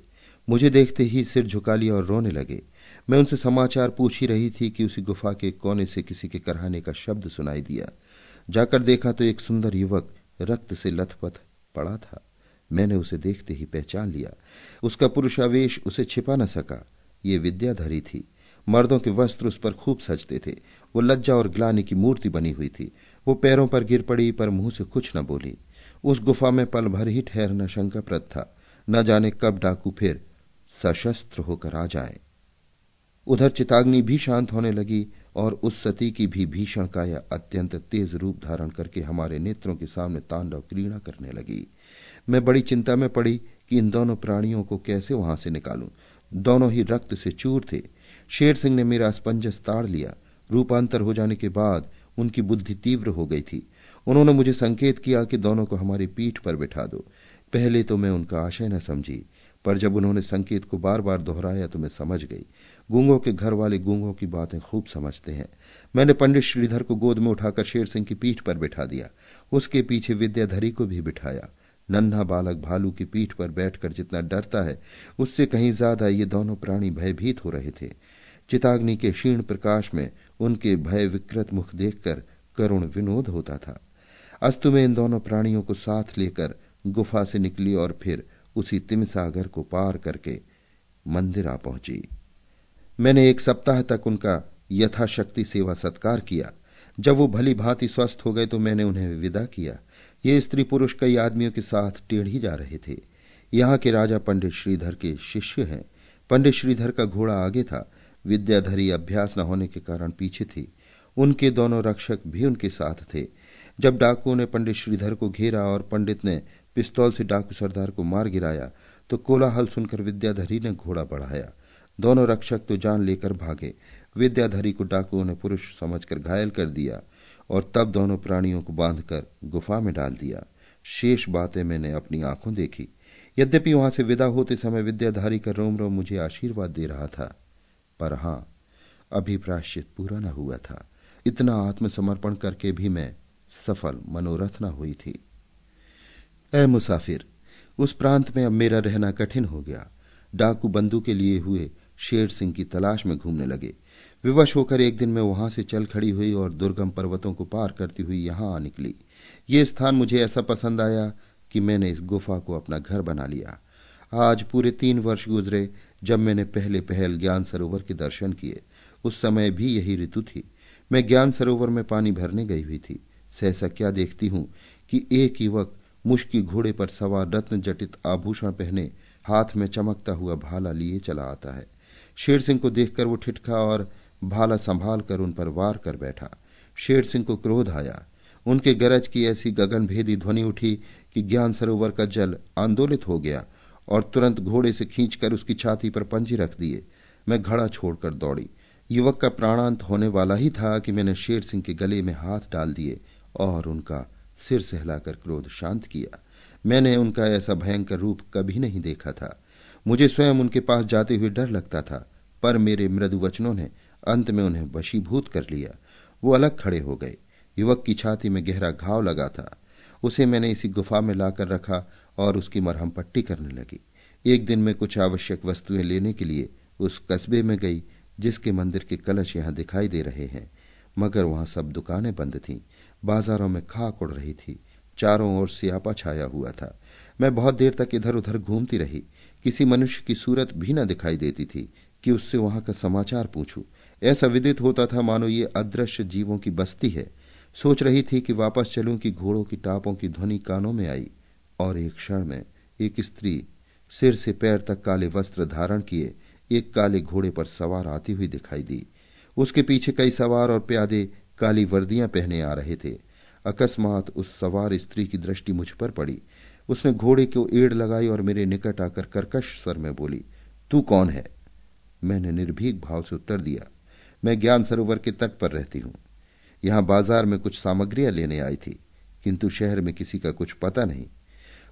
मुझे देखते ही सिर झुका लिया और रोने लगे। मैं उनसे समाचार पूछ ही रही थी कि उसी गुफा के कोने से किसी के कराने का शब्द सुनाई दिया। जाकर देखा तो एक सुंदर युवक रक्त से लथपथ पड़ा था। मैंने उसे देखते ही पहचान लिया। उसका पुरुषावेश उसे छिपा न सका। ये विद्याधरी थी। मर्दों के वस्त्र उस पर खूब सजते थे। वो लज्जा और ग्लानी की मूर्ति बनी हुई थी। वो पैरों पर गिर पड़ी, पर मुँह से कुछ न बोली। उस गुफा में पल भर ही ठहरना शंकाप्रद था। न जाने कब डाकू फिर सशस्त्र होकर आ जाए। उधर चिताग्नि भी शांत होने लगी और उस सती की भी भीषण काया अत्यंत तेज रूप धारण करके हमारे नेत्रों के सामने तांडव क्रीड़ा करने लगी। मैं बड़ी चिंता में पड़ी कि इन दोनों प्राणियों को कैसे वहाँ से निकालूं। दोनों ही रक्त से चूर थे। शेर सिंह ने मेरा स्पंजस ताड़ लिया। रूपांतर हो जाने के बाद उनकी बुद्धि तीव्र हो गई थी। उन्होंने मुझे संकेत किया कि दोनों को हमारी पीठ पर बिठा दो। पहले तो मैं उनका आशय न समझी, पर जब उन्होंने संकेत को बार बार दोहराया तो मैं समझ गई। गूंगों के घर वाले गूंगों की बातें खूब समझते हैं। मैंने पंडित श्रीधर को गोद में उठाकर शेर सिंह की पीठ पर बिठा दिया। उसके पीछे विद्याधरी को भी बिठाया। नन्हा बालक भालू की पीठ पर बैठकर जितना डरता है, उससे कहीं ज़्यादा ये दोनों प्राणी भयभीत हो रहे थे। चिताग्नि के क्षीण प्रकाश में उनके भय विकृत मुख देखकर करुण विनोद होता था। अस्तु में इन दोनों प्राणियों को साथ लेकर गुफा से निकली और फिर उसी तिमसागर को पार करके मंदिर आ पहुँची। मैंने एक सप्ताह तक उनका यथाशक्ति सेवा सत्कार किया। जब वो भली भांति स्वस्थ हो गए तो मैंने उन्हें विदा किया। ये स्त्री पुरुष कई आदमियों के साथ टेढ़ी जा रहे थे। यहाँ के राजा पंडित श्रीधर के शिष्य हैं। पंडित श्रीधर का घोड़ा आगे था। विद्याधरी अभ्यास न होने के कारण पीछे थी। उनके दोनों रक्षक भी उनके साथ थे। जब डाकुओं ने पंडित श्रीधर को घेरा और पंडित ने पिस्तौल से डाकू सरदार को मार गिराया तो कोलाहल सुनकर विद्याधरी ने घोड़ा बढ़ाया। दोनों रक्षक तो जान लेकर भागे। विद्याधरी को डाकुओं ने पुरुष समझकर घायल कर दिया और तब दोनों प्राणियों को बांधकर गुफा में डाल दिया। शेष बातें मैंने अपनी आँखों देखी। यद्यपि वहाँ से विदा होते समय विद्याधारी का रोम रोम मुझे आशीर्वाद दे रहा था, पर हाँ, अभी प्राश्चित पूरा न हुआ था। इतना आत्मसमर्पण करके भी मैं सफल, मनोरथ न हुई थी। ए मुसाफिर, उस प्रांत में अब मेरा रहना कठिन हो गया। डाकू बंदू के लिए हुए शेर सिंह की तलाश में घूमने लगे। विवश होकर एक दिन मैं वहाँ से चल खड़ी हुई और दुर्गम पर्वतों को पार करती हुई यहाँ आ निकली। ये स्थान मुझे ऐसा पसंद आया कि मैंने इस गुफा को अपना घर बना लिया। आज पूरे तीन वर्ष गुजरे जब मैंने पहले पहल ज्ञान सरोवर के दर्शन किए। उस समय भी यही ऋतु थी। मैं ज्ञान सरोवर में पानी भरने गई हुई थी। सहसा क्या देखती हूँ कि एक युवक मुश्किल घोड़े पर सवार रत्न जटित आभूषण पहने हाथ में चमकता हुआ भाला लिए चला आता है। शेर सिंह को देखकर वो ठिठका और भाला संभाल कर उन पर वार कर बैठा। शेर सिंह को क्रोध आया। उनके गरज की ऐसी गगनभेदी ध्वनि उठी कि ज्ञान सरोवर का जल आंदोलित हो गया और तुरंत घोड़े से खींचकर उसकी छाती पर पंजे रख दिए। मैं घड़ा छोड़कर दौड़ी। युवक का प्राणांत होने वाला ही था कि मैंने शेर सिंह के गले में हाथ डाल दिए और उनका सिर सहलाकर क्रोध शांत किया। मैंने उनका ऐसा भयंकर रूप कभी नहीं देखा था। मुझे स्वयं उनके पास जाते हुए डर लगता था, पर मेरे मृदु वचनों ने अंत में उन्हें वशीभूत कर लिया। वो अलग खड़े हो गए। युवक की छाती में गहरा घाव लगा था। उसे मैंने इसी गुफा में लाकर रखा और उसकी मरहम पट्टी करने लगी। एक दिन में कुछ आवश्यक वस्तुएँ लेने के लिए उस कस्बे में गई, जिसके मंदिर के कलश यहाँ दिखाई दे रहे हैं। मगर वहाँ सब दुकानें बंद थीं। बाजारों में खाक उड़ रही थी। चारों ओर सियापा छाया हुआ था। मैं बहुत देर तक इधर उधर घूमती रही। किसी मनुष्य की सूरत भी न दिखाई देती थी कि उससे वहाँ का समाचार पूछूँ। ऐसा विदित होता था, मानो ये अदृश्य जीवों की बस्ती है। सोच रही थी कि वापस चलूँ कि घोड़ों की टापों की ध्वनि कानों में आई और एक क्षण में एक स्त्री सिर से पैर तक काले वस्त्र धारण किए, एक काले घोड़े पर सवार आती हुई दिखाई दी। उसके पीछे कई सवार और प्यादे काली वर्दियाँ पहने आ रहे थे। अकस्मात उस सवार स्त्री की दृष्टि मुझ पर पड़ी। उसने घोड़े को एड़ लगाई और मेरे निकट आकर कर्कश स्वर में बोली, तू कौन है? मैंने निर्भीक भाव से उत्तर दिया, मैं ज्ञान सरोवर के तट पर रहती हूँ। यहाँ बाज़ार में कुछ सामग्रियाँ लेने आई थी, किंतु शहर में किसी का कुछ पता नहीं।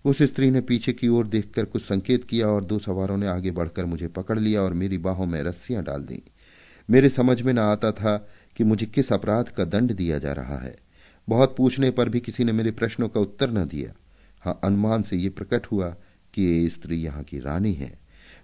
उस स्त्री ने पीछे की ओर देखकर कुछ संकेत किया और दो सवारों ने आगे बढ़कर मुझे पकड़ लिया और मेरी बाहों में रस्सियाँ डाल दी। मेरे समझ में न आता था कि मुझे किस अपराध का दंड दिया जा रहा है। बहुत पूछने पर भी किसी ने मेरे प्रश्नों का उत्तर न दिया। अनुमान से ये प्रकट हुआ कि ये स्त्री यहाँ की रानी है।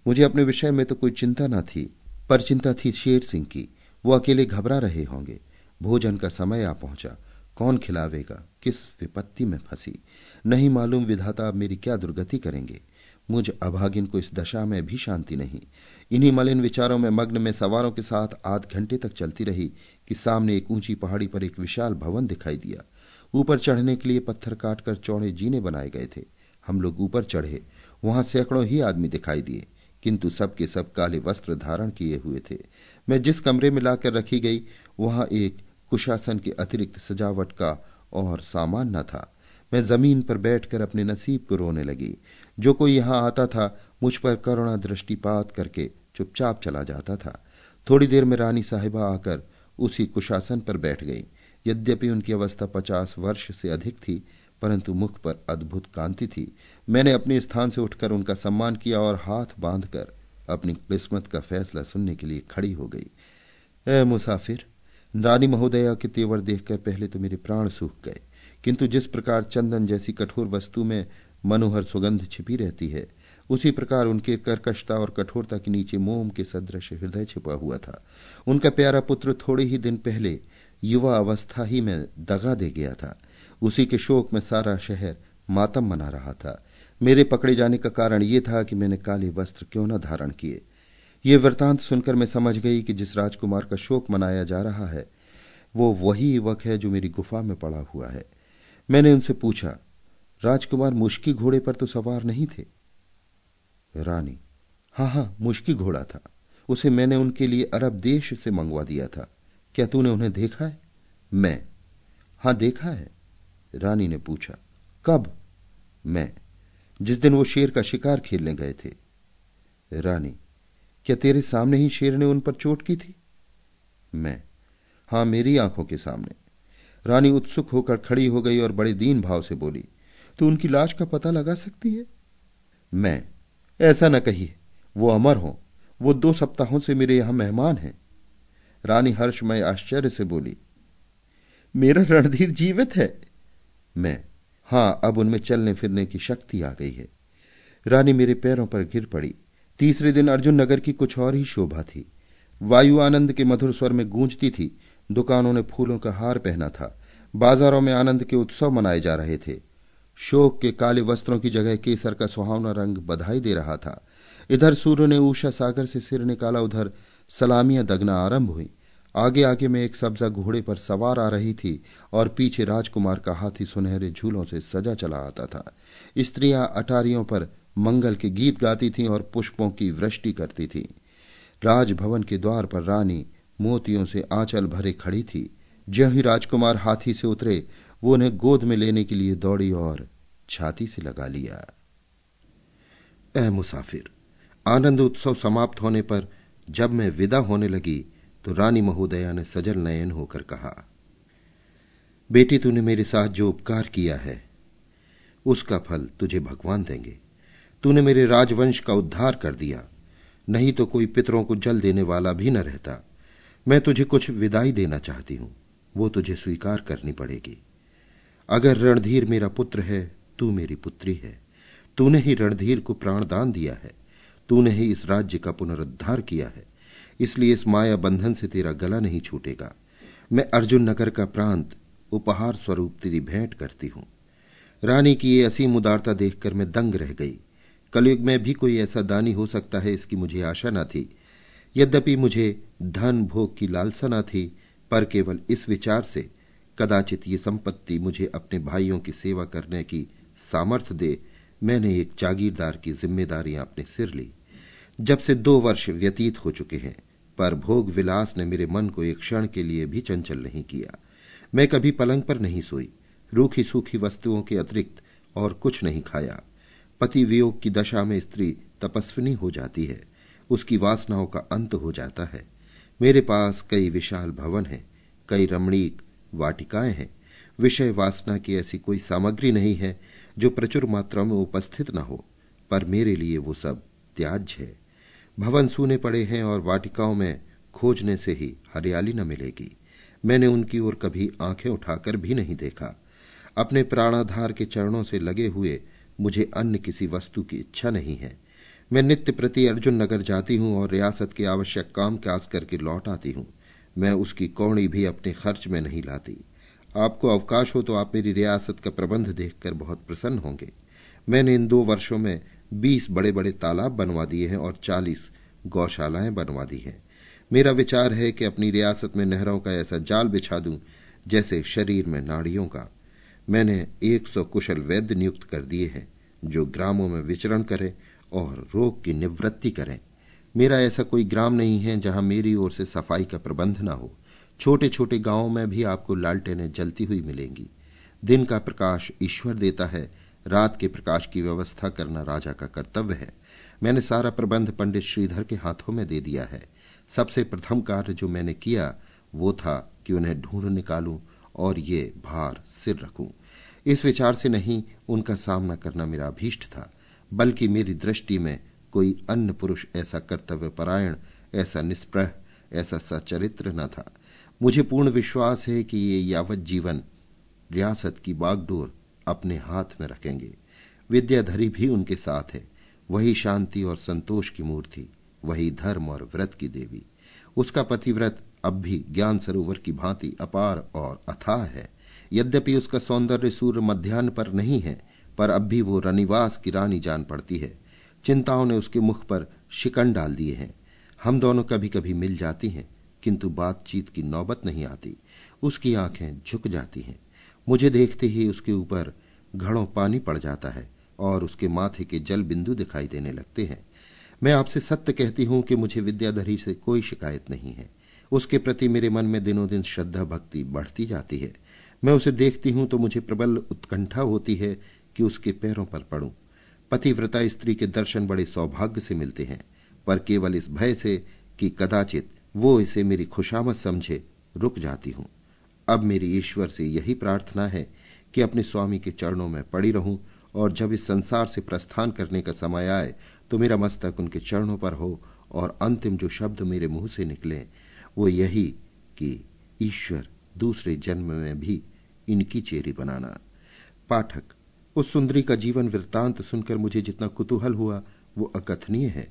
मुझे अपने विषय में तो कोई चिंता न थी, पर चिंता थी शेर सिंह की। वो अकेले घबरा रहे होंगे। भोजन का समय आ पहुँचा। कौन खिलावेगा? किस विपत्ति में फंसी? नहीं मालूम विधाता मेरी क्या दुर्गति करेंगे। मुझ अभागिन को इस दशा में भी शांति नहीं। इन्हीं मलिन विचारों में मग्न में सवारों के साथ आध घंटे तक चलती रही कि सामने एक ऊँची पहाड़ी पर एक विशाल भवन दिखाई दिया। ऊपर चढ़ने के लिए पत्थर काटकर चौड़े जीने बनाए गए थे। हम लोग ऊपर चढ़े। वहाँ सैकड़ों ही आदमी दिखाई दिए, किंतु सबके सब काले वस्त्र धारण किए हुए थे। मैं जिस कमरे में लाकर रखी गई, वहाँ एक कुशासन के अतिरिक्त सजावट का और सामान न था। मैं ज़मीन पर बैठकर अपने नसीब को रोने लगी। जो कोई यहाँ आता था, मुझ पर करुणा दृष्टिपात करके चुपचाप चला जाता था। थोड़ी देर में रानी साहिबा आकर उसी कुशासन पर बैठ गई। यद्यपि उनकी अवस्था पचास वर्ष से अधिक थी, परंतु मुख पर अद्भुत कांति थी। मैंने अपने स्थान से उठकर उनका सम्मान किया और हाथ बांधकर अपनी किस्मत का फैसला सुनने के लिए खड़ी हो गई। ए, मुसाफिर, रानी महोदया के तेवर देखकर पहले तो मेरे प्राण सूख गए, किंतु जिस प्रकार चंदन जैसी कठोर वस्तु में मनोहर सुगंध छिपी रहती है, उसी प्रकार उनके कर्कशता और कठोरता के नीचे मोम के सदृश हृदय छिपा हुआ था। उनका प्यारा पुत्र थोड़े ही दिन पहले युवा अवस्था ही में दगा दे गया था। उसी के शोक में सारा शहर मातम मना रहा था। मेरे पकड़े जाने का कारण यह था कि मैंने काले वस्त्र क्यों न धारण किए। ये वृतांत सुनकर मैं समझ गई कि जिस राजकुमार का शोक मनाया जा रहा है, वो वही युवक है जो मेरी गुफा में पड़ा हुआ है। मैंने उनसे पूछा, राजकुमार मुश्की घोड़े पर तो सवार नहीं थे? रानी हाँ हाँ मुश्की घोड़ा था। उसे मैंने उनके लिए अरब देश से मंगवा दिया था। क्या तूने उन्हें देखा है? मैं। हाँ, देखा है। रानी ने पूछा, कब? मैं। जिस दिन वो शेर का शिकार खेलने गए थे। रानी, क्या तेरे सामने ही शेर ने उन पर चोट की थी? मैं। हाँ, मेरी आँखों के सामने। रानी उत्सुक होकर खड़ी हो गई और बड़े दीन भाव से बोली तो उनकी लाश का पता लगा सकती है? मैं। ऐसा न कहिए, वो अमर हो। वो दो सप्ताहों से मेरे यहाँ मेहमान हैं। रानी हर्षमय आश्चर्य से बोली, मेरा रणधीर जीवित है। मैं, हाँ, अब उनमें चलने फिरने की शक्ति आ गई है। रानी मेरे पैरों पर गिर पड़ी। तीसरे दिन अर्जुन नगर की कुछ और ही शोभा थी। वायु आनंद के मधुर स्वर में गूंजती थी, दुकानों ने फूलों का हार पहना था। बाजारों में आनंद के उत्सव मनाए जा रहे थे। शोक के काले वस्त्रों की जगह केसर का सुहावना रंग बधाई दे रहा था। इधर सूर्य ने ऊषा सागर से सिर निकाला, उधर सलामियाँ दगना आरंभ हुई। आगे आगे में एक सब्जा घोड़े पर सवार आ रही थी और पीछे राजकुमार का हाथी सुनहरे झूलों से सजा चला आता था। स्त्रियाँ अटारियों पर मंगल के गीत गाती थीं और पुष्पों की वृष्टि करती थीं। राजभवन के द्वार पर रानी मोतियों से आंचल भरे खड़ी थी। ज्यो ही राजकुमार हाथी से उतरे, वो उन्हें गोद में लेने के लिए दौड़ी और छाती से लगा लिया। ए मुसाफिर, आनंद उत्सव समाप्त होने पर जब मैं विदा होने लगी तो रानी महोदया ने सजल नयन होकर कहा, बेटी, तूने मेरे साथ जो उपकार किया है, उसका फल तुझे भगवान देंगे। तूने मेरे राजवंश का उद्धार कर दिया, नहीं तो कोई पितरों को जल देने वाला भी न रहता। मैं तुझे कुछ विदाई देना चाहती हूँ, वो तुझे स्वीकार करनी पड़ेगी। अगर रणधीर मेरा पुत्र है, तू मेरी पुत्री है। तूने ही रणधीर को प्राणदान दिया है। तूने ही इस राज्य का पुनरुद्धार किया है, इसलिए इस माया बंधन से तेरा गला नहीं छूटेगा। मैं अर्जुन नगर का प्रांत, उपहार स्वरूप तेरी भेंट करती हूँ। रानी की ये असीम उदारता देखकर मैं दंग रह गई। कलयुग में भी कोई ऐसा दानी हो सकता है इसकी मुझे आशा न थी। यद्यपि मुझे धन, भोग की लालसा न थी, पर केवल इस विचार से कदाचित ये संपत्ति मुझे अपने भाइयों की सेवा करने की सामर्थ्य दे मैंने एक जागीरदार की जिम्मेदारियाँ अपने सिर ली। जब से दो वर्ष व्यतीत हो चुके हैं, पर भोग विलास ने मेरे मन को एक क्षण के लिए भी चंचल नहीं किया। मैं कभी पलंग पर नहीं सोई, रूखी सूखी वस्तुओं के अतिरिक्त और कुछ नहीं खाया। पति वियोग की दशा में स्त्री तपस्विनी हो जाती है, उसकी वासनाओं का अंत हो जाता है। मेरे पास कई विशाल भवन हैं, कई रमणीक वाटिकाएँ हैं, विषय वासना की ऐसी कोई सामग्री नहीं है जो प्रचुर मात्रा में उपस्थित न हो, पर मेरे लिए वो सब त्याज है। भवन सूने पड़े हैं और वाटिकाओं में खोजने से ही हरियाली न मिलेगी। मैंने उनकी ओर कभी आँखें उठाकर भी नहीं देखा। अपने प्राणाधार के चरणों से लगे हुए मुझे अन्य किसी वस्तु की इच्छा नहीं है। मैं नित्य प्रति अर्जुन नगर जाती हूँ और रियासत के आवश्यक काम काज करके लौट आती हूँ। मैं उसकी कौड़ी भी अपने खर्च में नहीं लाती। आपको अवकाश हो तो आप मेरी रियासत का प्रबंध देखकर बहुत प्रसन्न होंगे। मैंने इन दो वर्षों में बीस बड़े बड़े तालाब बनवा दिए हैं और चालीस गौशालाएँ बनवा दी हैं। मेरा विचार है कि अपनी रियासत में नहरों का ऐसा जाल बिछा दूँ, जैसे शरीर में नाड़ियों का। मैंने एक सौ कुशल वैद्य नियुक्त कर दिए हैं, जो ग्रामों में विचरण करें और रोग की निवृत्ति करें। मेरा ऐसा कोई ग्राम नहीं है जहाँ मेरी ओर से सफ़ाई का प्रबंध न हो। छोटे छोटे गाँवों में भी आपको लालटेनें जलती हुई मिलेंगी। दिन का प्रकाश ईश्वर देता है, रात के प्रकाश की व्यवस्था करना राजा का कर्तव्य है। मैंने सारा प्रबंध पंडित श्रीधर के हाथों में दे दिया है। सबसे प्रथम कार्य जो मैंने किया, वो था कि उन्हें ढूंढ निकालूं और ये भार सिर रखूँ। इस विचार से नहीं, उनका सामना करना मेरा अभीष्ट था, बल्कि मेरी दृष्टि में कोई अन्य पुरुष ऐसा कर्तव्य परायण ऐसा निष्प्रह, ऐसा सचरित्र न था। मुझे पूर्ण विश्वास है कि ये यावत जीवन रियासत की बागडोर अपने हाथ में रखेंगे। विद्याधरी भी उनके साथ है। वही शांति और संतोष की मूर्ति, वही धर्म और व्रत की देवी। उसका पतिव्रत अब भी ज्ञान सरोवर की भांति अपार और अथाह है। यद्यपि उसका सौंदर्य सूर्य मध्यान्ह पर नहीं है, पर अब भी वो रनिवास की रानी जान पड़ती है। चिंताओं ने उसके मुख पर शिकन डाल दिए हैं। हम दोनों कभी कभी मिल जाती हैं। किंतु बातचीत की नौबत नहीं आती। उसकी आँखें झुक जाती हैं। मुझे देखते ही उसके ऊपर घड़ों पानी पड़ जाता है और उसके माथे के जल बिंदु दिखाई देने लगते हैं। मैं आपसे सत्य कहती हूँ कि मुझे विद्याधरी से कोई शिकायत नहीं है। उसके प्रति मेरे मन में दिनों दिन श्रद्धा भक्ति बढ़ती जाती है। मैं उसे देखती हूँ तो मुझे प्रबल उत्कंठा होती है कि उसके पैरों पर पड़ूं। पतिव्रता स्त्री के दर्शन बड़े सौभाग्य से मिलते हैं, पर केवल इस भय से कि कदाचित वो इसे मेरी खुशामद समझे, रुक जाती हूँ। अब मेरी ईश्वर से यही प्रार्थना है कि अपने स्वामी के चरणों में पड़ी रहूँ और जब इस संसार से प्रस्थान करने का समय आए तो मेरा मस्तक उनके चरणों पर हो और अंतिम जो शब्द मेरे मुँह से निकले, वो यही कि ईश्वर दूसरे जन्म में भी इनकी चेरी बनाना। पाठक, उस सुंदरी का जीवन वृत्तांत सुनकर मुझे जितना कुतूहल हुआ, वो अकथनीय है।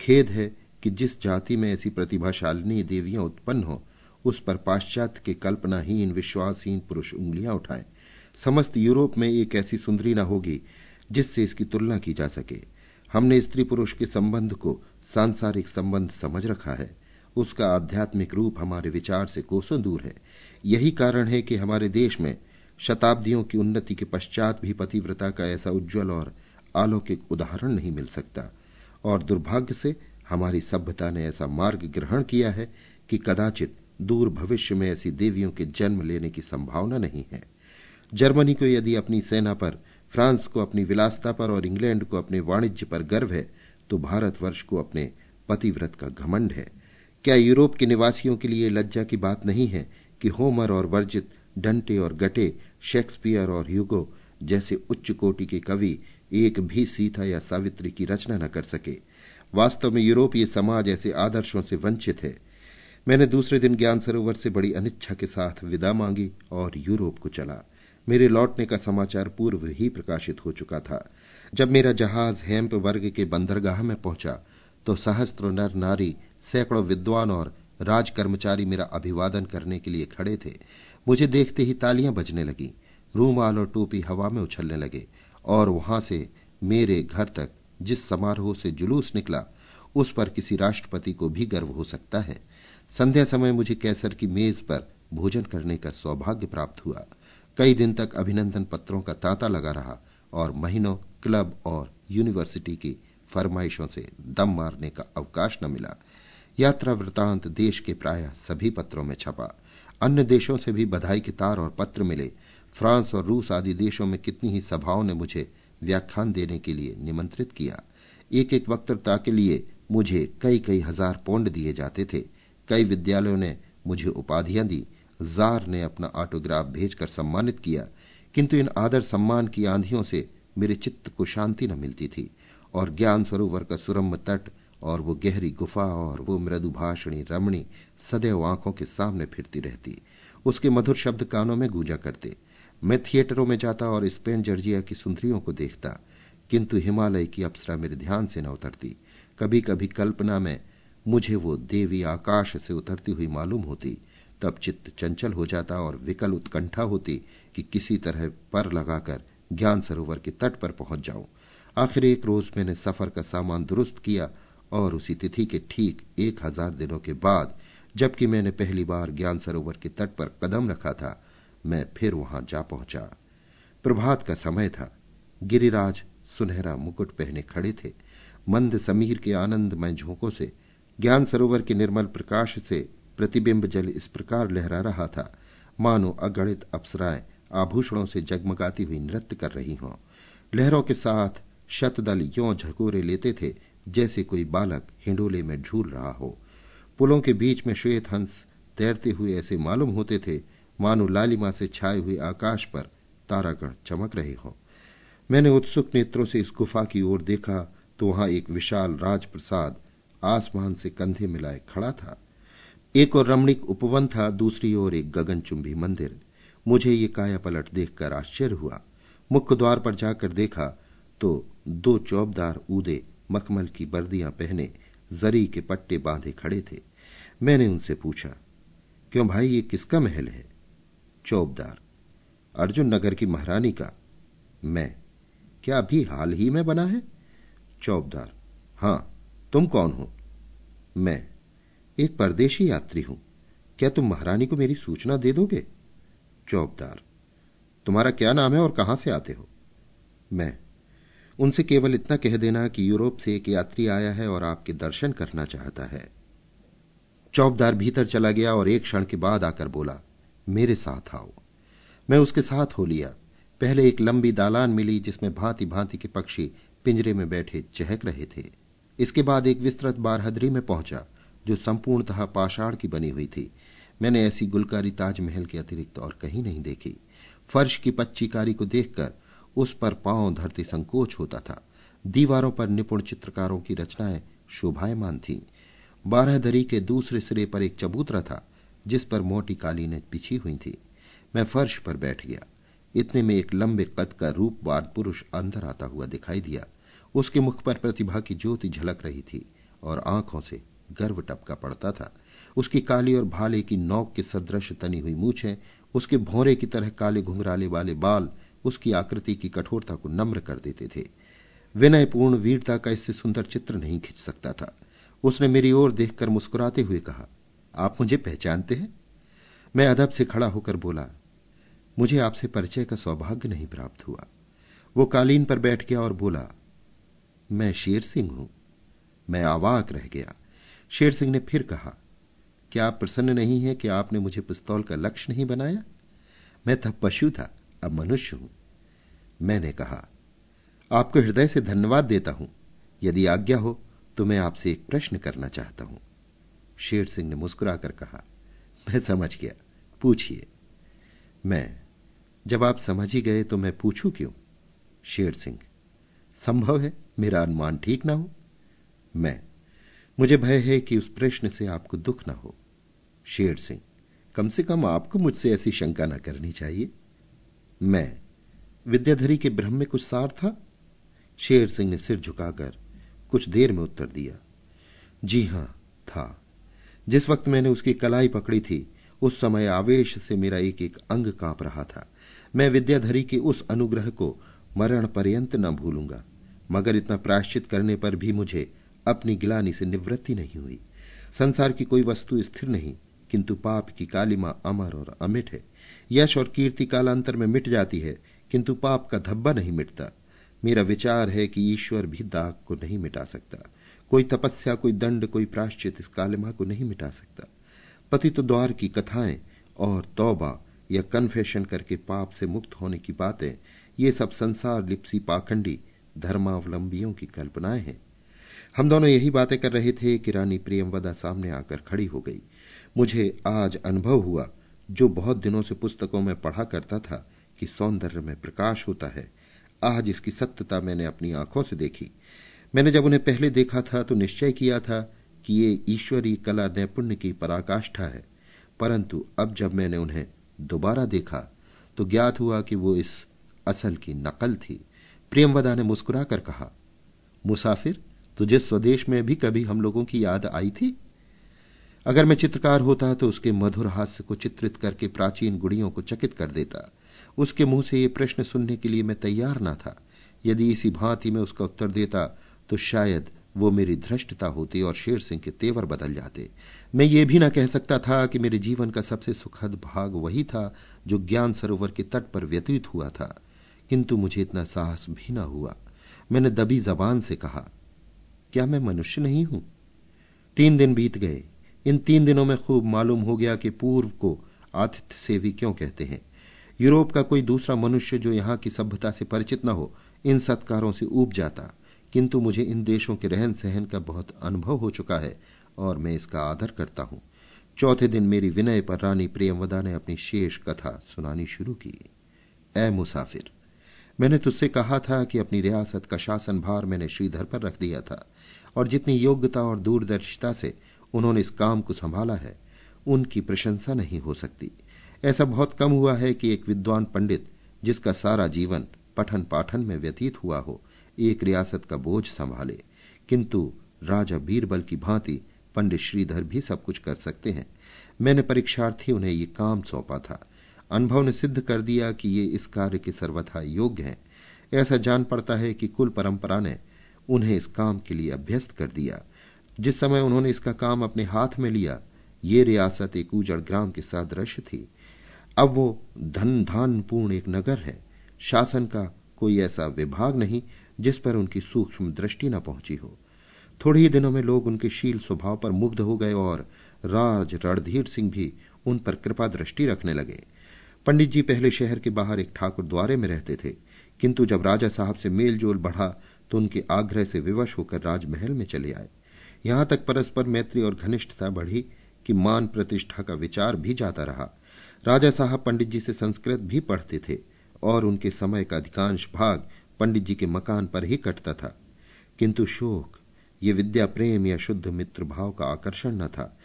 खेद है कि जिस जाति में ऐसी प्रतिभाशालिनी देवियाँ उत्पन्न हो, उस पर पाश्चात्य के कल्पनाहीन, विश्वासहीन पुरुष उंगलियाँ उठाए। समस्त यूरोप में एक ऐसी सुंदरी न होगी, जिससे इसकी तुलना की जा सके। हमने स्त्री पुरुष के संबंध को सांसारिक संबंध समझ रखा है। उसका आध्यात्मिक रूप हमारे विचार से कोसों दूर है। यही कारण है कि हमारे देश में शताब्दियों की उन्नति के पश्चात भी पतिव्रता का ऐसा उज्जवल और अलौकिक उदाहरण नहीं मिल सकता। और दुर्भाग्य से हमारी सभ्यता ने ऐसा मार्ग ग्रहण किया है कि कदाचित दूर भविष्य में ऐसी देवियों के जन्म लेने की संभावना नहीं है। जर्मनी को यदि अपनी सेना पर, फ्रांस को अपनी विलासता पर और इंग्लैंड को अपने वाणिज्य पर गर्व है तो भारतवर्ष को अपने पतिव्रत का घमंड है। क्या यूरोप के निवासियों के लिए लज्जा की बात नहीं है कि होमर और वर्जित, डंटे और गटे, शेक्सपियर और ह्यूगो जैसे उच्च कोटि के कवि एक भी सीता या सावित्री की रचना न कर सके? वास्तव में यूरोपीय समाज ऐसे आदर्शों से वंचित है। मैंने दूसरे दिन ज्ञान सरोवर से बड़ी अनिच्छा के साथ विदा मांगी और यूरोप को चला। मेरे लौटने का समाचार पूर्व ही प्रकाशित हो चुका था। जब मेरा जहाज़ हेम्प वर्ग के बंदरगाह में पहुँचा तो सहस्त्र नर नारी, सैकड़ों विद्वान और राज कर्मचारी मेरा अभिवादन करने के लिए खड़े थे। मुझे देखते ही तालियाँ बजने लगी। रूमाल और टोपी हवा में उछलने लगे और वहाँ से मेरे घर तक जिस समारोह से जुलूस निकला, उस पर किसी राष्ट्रपति को भी गर्व हो सकता है। संध्या समय मुझे कैसर की मेज पर भोजन करने का सौभाग्य प्राप्त हुआ। कई दिन तक अभिनंदन पत्रों का तांता लगा रहा और महीनों क्लब और यूनिवर्सिटी की फरमाइशों से दम मारने का अवकाश न मिला। यात्रा वृतांत देश के प्राय सभी पत्रों में छपा। अन्य देशों से भी बधाई के तार और पत्र मिले। फ्रांस और रूस आदि देशों में कितनी ही सभाओं ने मुझे व्याख्यान देने के लिए निमंत्रित किया। एक एक वक्तृता के लिए मुझे कई कई हज़ार पौंड दिए जाते थे। कई विद्यालयों ने मुझे उपाधियाँ दी। जार ने अपना ऑटोग्राफ भेजकर सम्मानित किया, किंतु इन आदर सम्मान की आंधियों से मेरे चित्त को शांति न मिलती थी और ज्ञान सरोवर का सुरम्य तट और वो गहरी गुफा और वो मृदुभाषणी रमणी सदैव आँखों के सामने फिरती रहती। उसके मधुर शब्द कानों में गूंजा करते। मैं थिएटरों में जाता और स्पेन जर्जिया की सुंदरियों को देखता, किंतु हिमालय की अप्सरा मेरे ध्यान से न उतरती। कभी कभी कल्पना में मुझे वो देवी आकाश से उतरती हुई मालूम होती, तब चित्त चंचल हो जाता और विकल उत्कंठा होती कि किसी तरह पर लगाकर ज्ञान सरोवर के तट पर पहुँच जाऊँ। आखिर एक रोज मैंने सफ़र का सामान दुरुस्त किया और उसी तिथि के ठीक एक हज़ार दिनों के बाद, जबकि मैंने पहली बार ज्ञान सरोवर के तट पर कदम रखा था मैं फिर वहाँ जा पहुँचा। प्रभात का समय था। गिरिराज सुनहरा मुकुट पहने खड़े थे। मंद समीर के आनंदमय झोंकों से, ज्ञान सरोवर के निर्मल प्रकाश से प्रतिबिंब जल इस प्रकार लहरा रहा था। मानो अगणित अप्सराएँ आभूषणों से जगमगाती हुई नृत्य कर रही हों। लहरों के साथ शतदल यों झकोरे लेते थे, जैसे कोई बालक हिंडोले में झूल रहा हो। पुलों के बीच में श्वेत हंस तैरते हुए ऐसे मालूम होते थे मानो लालिमा से छाए हुए आकाश पर तारागण चमक रहे हों। मैंने उत्सुक नेत्रों से इस गुफा की ओर देखा तो वहाँ एक विशाल राजप्रसाद आसमान से कंधे मिलाए खड़ा था। एक और रमणीक उपवन था, दूसरी ओर एक गगनचुंबी मंदिर। मुझे ये काया पलट देखकर आश्चर्य हुआ। मुख्य द्वार पर जाकर देखा तो दो चौबदार ऊदे मखमल की बर्दियाँ पहने जरी के पट्टे बांधे खड़े थे। मैंने उनसे पूछा, क्यों भाई, ये किसका महल है? चौबदार अर्जुन नगर की महारानी का, मैं। क्या अभी हाल ही में बना है? चौबदार हाँ, तुम कौन हो? मैं। एक परदेशी यात्री हूँ। क्या तुम महारानी को मेरी सूचना दे दोगे? चौबदार तुम्हारा क्या नाम है और कहाँ से आते हो? मैं। उनसे केवल इतना कह देना कि यूरोप से एक यात्री आया है और आपके दर्शन करना चाहता है। चौबदार भीतर चला गया और एक क्षण के बाद आकर बोला मेरे साथ आओ। मैं उसके साथ हो लिया। पहले एक लंबी दालान मिली जिसमें भांति भांति के पक्षी पिंजरे में बैठे चहक रहे थे। इसके बाद एक विस्तृत बारहदरी में पहुँचा, जो संपूर्णतः पाषाण की बनी हुई थी। मैंने ऐसी गुलकारी ताजमहल के अतिरिक्त और कहीं नहीं देखी। फर्श की पच्चीकारी को देखकर उस पर पाँव धरते संकोच होता था। दीवारों पर निपुण चित्रकारों की रचनाएँ शोभायमान थीं। बारहदरी के दूसरे सिरे पर एक चबूतरा था जिस पर मोटी कालीनें बिछी हुई थी। मैं फर्श पर बैठ गया। इतने में एक लंबे कद का रूपवान पुरुष अंदर आता हुआ दिखाई दिया। उसके मुख पर प्रतिभा की ज्योति झलक रही थी और आँखों से गर्व टपका पड़ता था। उसकी काली और भाले की नौक के सदृश तनी हुई मूछें, उसके भौरे की तरह काले घुंघराले वाले बाल, उसकी आकृति की कठोरता को नम्र कर देते थे। विनयपूर्ण वीरता का इससे सुंदर चित्र नहीं खिंच सकता था। उसने मेरी ओर देखकर मुस्कुराते हुए कहा आप मुझे पहचानते हैं? मैं अदब से खड़ा होकर बोला, मुझे आपसे परिचय का सौभाग्य नहीं प्राप्त हुआ। वो कालीन पर बैठ गया और बोला, मैं शेर सिंह हूँ, मैं आवाक रह गया। शेर सिंह ने फिर कहा, क्या आप प्रसन्न नहीं है कि आपने मुझे पिस्तौल का लक्ष्य नहीं बनाया? मैं तब पशु था, अब मनुष्य हूँ। मैंने कहा, आपको हृदय से धन्यवाद देता हूँ। यदि आज्ञा हो तो मैं आपसे एक प्रश्न करना चाहता हूँ। शेर सिंह ने मुस्कुराकर कहा, मैं समझ गया, पूछिए। मैं? जब आप समझ ही गए तो मैं पूछूँ क्यों? शेर सिंह, संभव है मेरा अनुमान ठीक ना हो? मैं? मुझे भय है कि उस प्रश्न से आपको दुख ना हो। शेर सिंह, कम से कम आपको मुझसे ऐसी शंका ना करनी चाहिए? मैं? विद्याधरी के ब्रह्म में कुछ सार था? शेर सिंह ने सिर झुकाकर कुछ देर में उत्तर दिया, जी हाँ, था। जिस वक्त मैंने उसकी कलाई पकड़ी थी, उस समय आवेश से मेरा एक एक अंग काँप रहा था। मैं विद्याधरी के उस अनुग्रह को मरण पर्यंत न भूलूँगा, मगर इतना प्रायश्चित करने पर भी मुझे अपनी गिलानी से निवृत्ति नहीं हुई। संसार की कोई वस्तु स्थिर नहीं, किंतु पाप की कालिमा अमर और अमिट है। यश और कीर्ति कालांतर में मिट जाती है, किंतु पाप का धब्बा नहीं मिटता। मेरा विचार है कि ईश्वर भी दाग को नहीं मिटा सकता। कोई तपस्या, कोई दंड, कोई प्राश्चित इस कालिमा को नहीं मिटा सकता। पति तो द्वार की कथाएँ और तौबा या कन्फेशन करके पाप से मुक्त होने की बातें, ये सब संसार लिप्सी पाखंडी धर्मावलंबियों की कल्पनाएँ हैं। हम दोनों यही बातें कर रहे थे कि रानी प्रियमवदा सामने आकर खड़ी हो गई। मुझे आज अनुभव हुआ, जो बहुत दिनों से पुस्तकों में पढ़ा करता था, कि सौंदर्य में प्रकाश होता है। आज इसकी सत्यता मैंने अपनी आँखों से देखी। मैंने जब उन्हें पहले देखा था तो निश्चय किया था कि ये ईश्वरी कला नैपुण्य की पराकाष्ठा है। परंतु अब जब मैंने उन्हें दोबारा देखा तो ज्ञात हुआ कि वो इस असल की नकल थी। प्रेमवदा ने मुस्कुराकर कहा, मुसाफिर, तुझे स्वदेश में भी कभी हम लोगों की याद आई थी? अगर मैं चित्रकार होता तो उसके मधुर हास्य को चित्रित करके प्राचीन गुड़ियों को चकित कर देता। उसके मुँह से यह प्रश्न सुनने के लिए मैं तैयार ना था। यदि इसी भांति में उसका उत्तर देता तो शायद वो मेरी धृष्टता होती और शेर सिंह के तेवर बदल जाते। मैं ये भी ना कह सकता था कि मेरे जीवन का सबसे सुखद भाग वही था जो ज्ञान सरोवर के तट पर व्यतीत हुआ था। किंतु मुझे इतना साहस भी ना हुआ। मैंने दबी जबान से कहा, क्या मैं मनुष्य नहीं हूँ? तीन दिन बीत गए। इन तीन दिनों में खूब मालूम हो गया कि पूर्व को आतिथ्य सेवी क्यों कहते हैं। यूरोप का कोई दूसरा मनुष्य जो यहाँ की सभ्यता से परिचित न हो, इन सत्कारों से ऊब जाता। किंतु मुझे इन देशों के रहन सहन का बहुत अनुभव हो चुका है और मैं इसका आदर करता हूँ। चौथे दिन मेरी विनय पर रानी प्रियमवदा ने अपनी शेष कथा सुनानी शुरू की। ए मुसाफिर, मैंने तुझसे कहा था कि अपनी रियासत का शासन भार मैंने श्रीधर पर रख दिया था और जितनी योग्यता और दूरदर्शिता से उन्होंने इस काम को संभाला है, उनकी प्रशंसा नहीं हो सकती। ऐसा बहुत कम हुआ है कि एक विद्वान पंडित, जिसका सारा जीवन पठन पाठन में व्यतीत हुआ हो एक रियासत का बोझ संभाले। किंतु राजा बीरबल की भांति पंडित श्रीधर भी सब कुछ कर सकते हैं। मैंने परीक्षार्थी उन्हें ये काम सौंपा था। अनुभव ने सिद्ध कर दिया कि ये इस कार्य के सर्वथा योग्य हैं। ऐसा जान पड़ता है कि कुल परंपरा ने उन्हें इस काम के लिए अभ्यस्त कर दिया। जिस समय उन्होंने इसका काम अपने हाथ में लिया, ये रियासत एक उजड़ ग्राम के सादृश्य थी। अब वो धन धान पूर्ण एक नगर है। शासन का कोई ऐसा विभाग नहीं जिस पर उनकी सूक्ष्म दृष्टि न पहुँची हो। थोड़े ही दिनों में लोग उनके शील स्वभाव पर मुग्ध हो गए और राज रणधीर सिंह भी उन पर कृपा दृष्टि रखने लगे। पंडित जी पहले शहर के बाहर एक ठाकुर द्वारे में रहते थे, किंतु जब राजा साहब से मेल जोल बढ़ा तो उनके आग्रह से विवश होकर राजमहल में चले आए। यहाँ तक परस्पर मैत्री और घनिष्ठता बढ़ी कि मान प्रतिष्ठा का विचार भी जाता रहा। राजा साहब पंडित जी से संस्कृत भी पढ़ते थे और उनके समय का अधिकांश भाग पंडित जी के मकान पर ही कटता था। किंतु शोक, ये विद्या प्रेम या शुद्ध मित्र भाव का आकर्षण न था।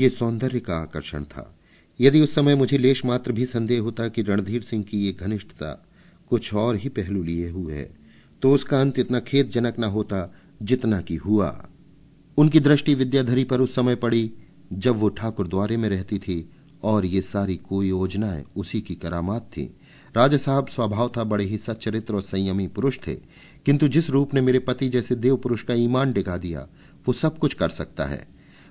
ये सौंदर्य का आकर्षण था। यदि उस समय मुझे लेश मात्र भी संदेह होता कि रणधीर सिंह की ये घनिष्ठता कुछ और ही पहलू लिए हुए है तो उसका अंत इतना खेदजनक न होता जितना कि हुआ। उनकी दृष्टि विद्याधरी पर उस समय पड़ी, जब वो ठाकुर द्वारे में रहती थी, और ये सारी कोई योजनाएँ उसी की करामात थी। राजा साहब स्वभाव था बड़े ही सच्चरित्र और संयमी पुरुष थे। किंतु जिस रूप ने मेरे पति जैसे देव पुरुष का ईमान डिगा दिया, वो सब कुछ कर सकता है।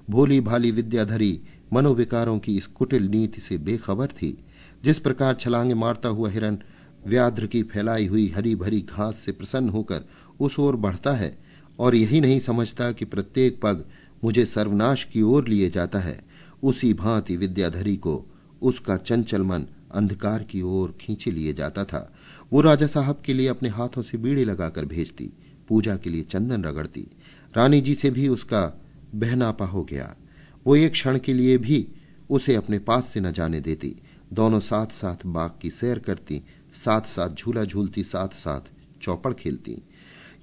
भोली भाली विद्याधरी मनोविकारों की इस कुटिल नीति से बेखबर थी। जिस प्रकार छलांगे मारता हुआ हिरन व्याध्र की फैलाई हुई हरी भरी घास से प्रसन्न होकर उस ओर बढ़ता है, और यही नहीं समझता कि प्रत्येक पग मुझे सर्वनाश की ओर लिए जाता है, उसी भांति विद्याधरी को उसका चंचल मन अंधकार की ओर खींचे लिए जाता था। वो राजा साहब के लिए अपने हाथों से बीड़ी लगाकर भेजती, पूजा के लिए चंदन रगड़ती। रानी जी से भी उसका बहनापा हो गया। वो एक क्षण के लिए भी उसे अपने पास से न जाने देती। दोनों साथ साथ बाग की सैर करती साथ साथ झूला झूलती साथ साथ चौपड़ खेलती।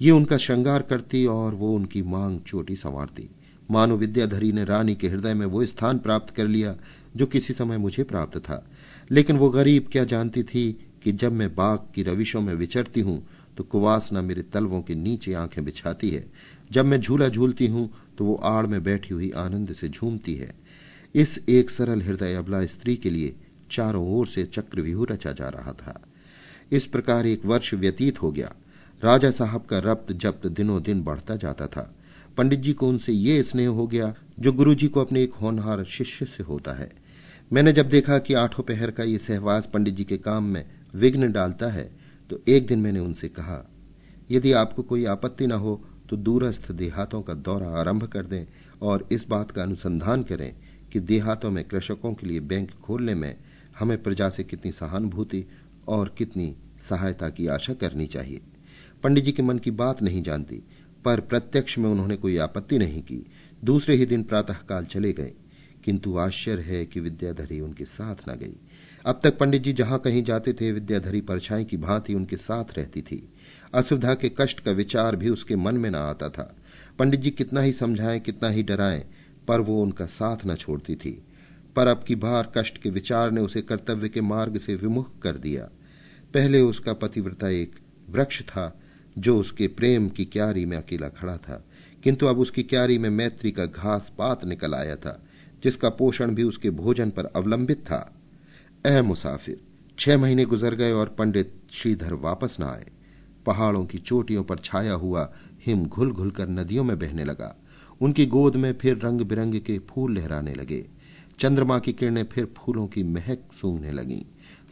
ये उनका श्रृंगार करती और वो उनकी मांग चोटी संवारती। मानो विद्याधरी ने रानी के हृदय में वो स्थान प्राप्त कर लिया, जो किसी समय मुझे प्राप्त था। लेकिन वो गरीब क्या जानती थी कि जब मैं बाग की रविशों में विचरती हूँ तो कुवासना मेरे तलवों के नीचे आँखें बिछाती है। जब मैं झूला झूलती हूँ तो वो आड़ में बैठी हुई आनंद से झूमती है। इस एक सरल हृदय अबला स्त्री के लिए चारों ओर से चक्रव्यूह रचा जा रहा था। इस प्रकार एक वर्ष व्यतीत हो गया। राजा साहब का रब्त जब्त दिनों दिन बढ़ता जाता था। पंडित जी को उनसे ये स्नेह हो गया, जो गुरु जी को अपने एक होनहार शिष्य से होता है। मैंने जब देखा कि आठों पहर का ये सहवास पंडित जी के काम में विघ्न डालता है तो एक दिन मैंने उनसे कहा, यदि आपको कोई आपत्ति न हो तो दूरस्थ देहातों का दौरा आरंभ कर दें और इस बात का अनुसंधान करें कि देहातों में कृषकों के लिए बैंक खोलने में हमें प्रजा से कितनी सहानुभूति और कितनी सहायता की आशा करनी चाहिए पंडित जी के मन की बात नहीं जानती, पर प्रत्यक्ष में उन्होंने कोई आपत्ति नहीं की। दूसरे ही दिन प्रातःकाल चले गए। किंतु आश्चर्य है कि विद्याधरी उनके साथ न गई। अब तक पंडित जी जहाँ कहीं जाते थे, विद्याधरी परछाई की भांति उनके साथ रहती थी। असुविधा के कष्ट का विचार भी उसके मन में न आता था। पंडित जी कितना ही समझाएँ, कितना ही डराएँ, पर वो उनका साथ न छोड़ती थी। पर अब की बार कष्ट के विचार ने उसे कर्तव्य के मार्ग से विमुख कर दिया। पहले उसका पतिव्रता एक वृक्ष था, जो उसके प्रेम की क्यारी में अकेला खड़ा था। किंतु अब उसकी क्यारी में मैत्री का घास पात निकल आया था। जिसका पोषण भी उसके भोजन पर अवलंबित था। अह मुसाफिर, छह महीने गुजर गए और पंडित श्रीधर वापस न आए। पहाड़ों की चोटियों पर छाया हुआ हिम घुल घुल कर नदियों में बहने लगा। उनकी गोद में फिर रंग बिरंग के फूल लहराने लगे। चंद्रमा की किरणें फिर फूलों की महक सूंघने लगीं।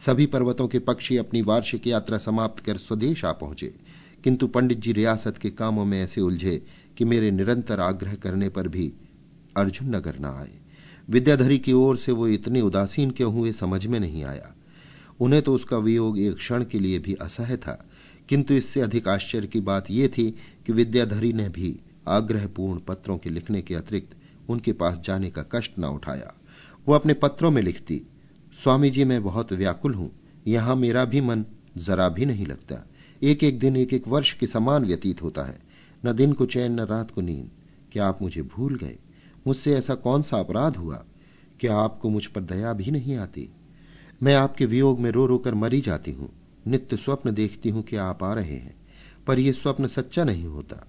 सभी पर्वतों के पक्षी अपनी वार्षिक यात्रा समाप्त कर स्वदेश आ पहुँचे। किंतु पंडित जी रियासत के कामों में ऐसे उलझे कि मेरे निरंतर आग्रह करने पर भी अर्जुन नगर न आए। विद्याधरी की ओर से वो इतने उदासीन क्यों हुए समझ में नहीं आया। उन्हें तो उसका वियोग एक क्षण के लिए भी असह्य था, किंतु इससे अधिक आश्चर्य की बात यह थी कि विद्याधरी ने भी आग्रहपूर्ण पत्रों के लिखने के अतिरिक्त उनके पास जाने का कष्ट न उठाया। वो अपने पत्रों में लिखती, स्वामी जी, मैं बहुत व्याकुल हूँ, यहाँ मेरा भी मन जरा भी नहीं लगता। एक एक दिन एक एक वर्ष के समान व्यतीत होता है। न दिन को चैन, न रात को नींद। क्या आप मुझे भूल गए? मुझसे ऐसा कौन सा अपराध हुआ कि आपको मुझ पर दया भी नहीं आती? मैं आपके वियोग में रो रो कर मरी जाती हूँ। नित्य स्वप्न देखती हूँ कि आप आ रहे हैं, पर यह स्वप्न सच्चा नहीं होता।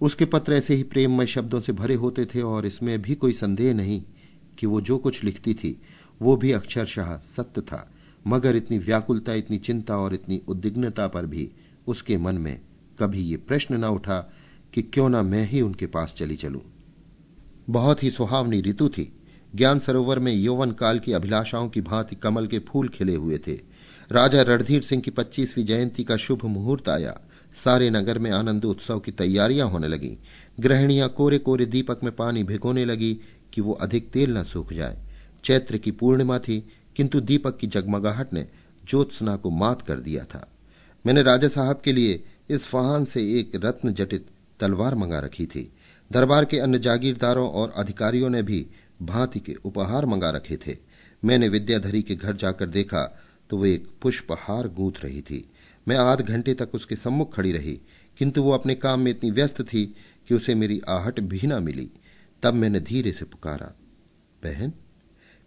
उसके पत्र ऐसे ही प्रेममय शब्दों से भरे होते थे और इसमें भी कोई संदेह नहीं कि वो जो कुछ लिखती थी, वो भी अक्षरशाह सत्य था, मगर इतनी व्याकुलता, इतनी चिंता और इतनी उद्विग्नता पर भी उसके मन में कभी ये प्रश्न न उठा कि क्यों ना मैं ही उनके पास चली चलूँ। बहुत ही सुहावनी ऋतु थी। ज्ञान सरोवर में यौवन काल की अभिलाषाओं की भांति कमल के फूल खिले हुए थे। राजा रणधीर सिंह की पच्चीसवीं जयंती का शुभ मुहूर्त आया। सारे नगर में आनंद उत्सव की तैयारियाँ होने लगी। गृहणियाँ कोरे कोरे दीपक में पानी भिगोने लगी कि वो अधिक तेल न सूख जाए। चैत्र की पूर्णिमा थी, किंतु दीपक की जगमगाहट ने ज्योत्सना को मात कर दिया था। मैंने राजा साहब के लिए इस फहान से एक रत्न जटित तलवार मंगा रखी थी। दरबार के अन्य जागीरदारों और अधिकारियों ने भी भांति के उपहार मंगा रखे थे। मैंने विद्याधरी के घर जाकर देखा तो वो एक पुष्पहार गूंथ रही थी। मैं आध घंटे तक उसके सम्मुख खड़ी रही, किंतु वो अपने काम में इतनी व्यस्त थी कि उसे मेरी आहट भी न मिली। तब मैंने धीरे से पुकारा, बहन,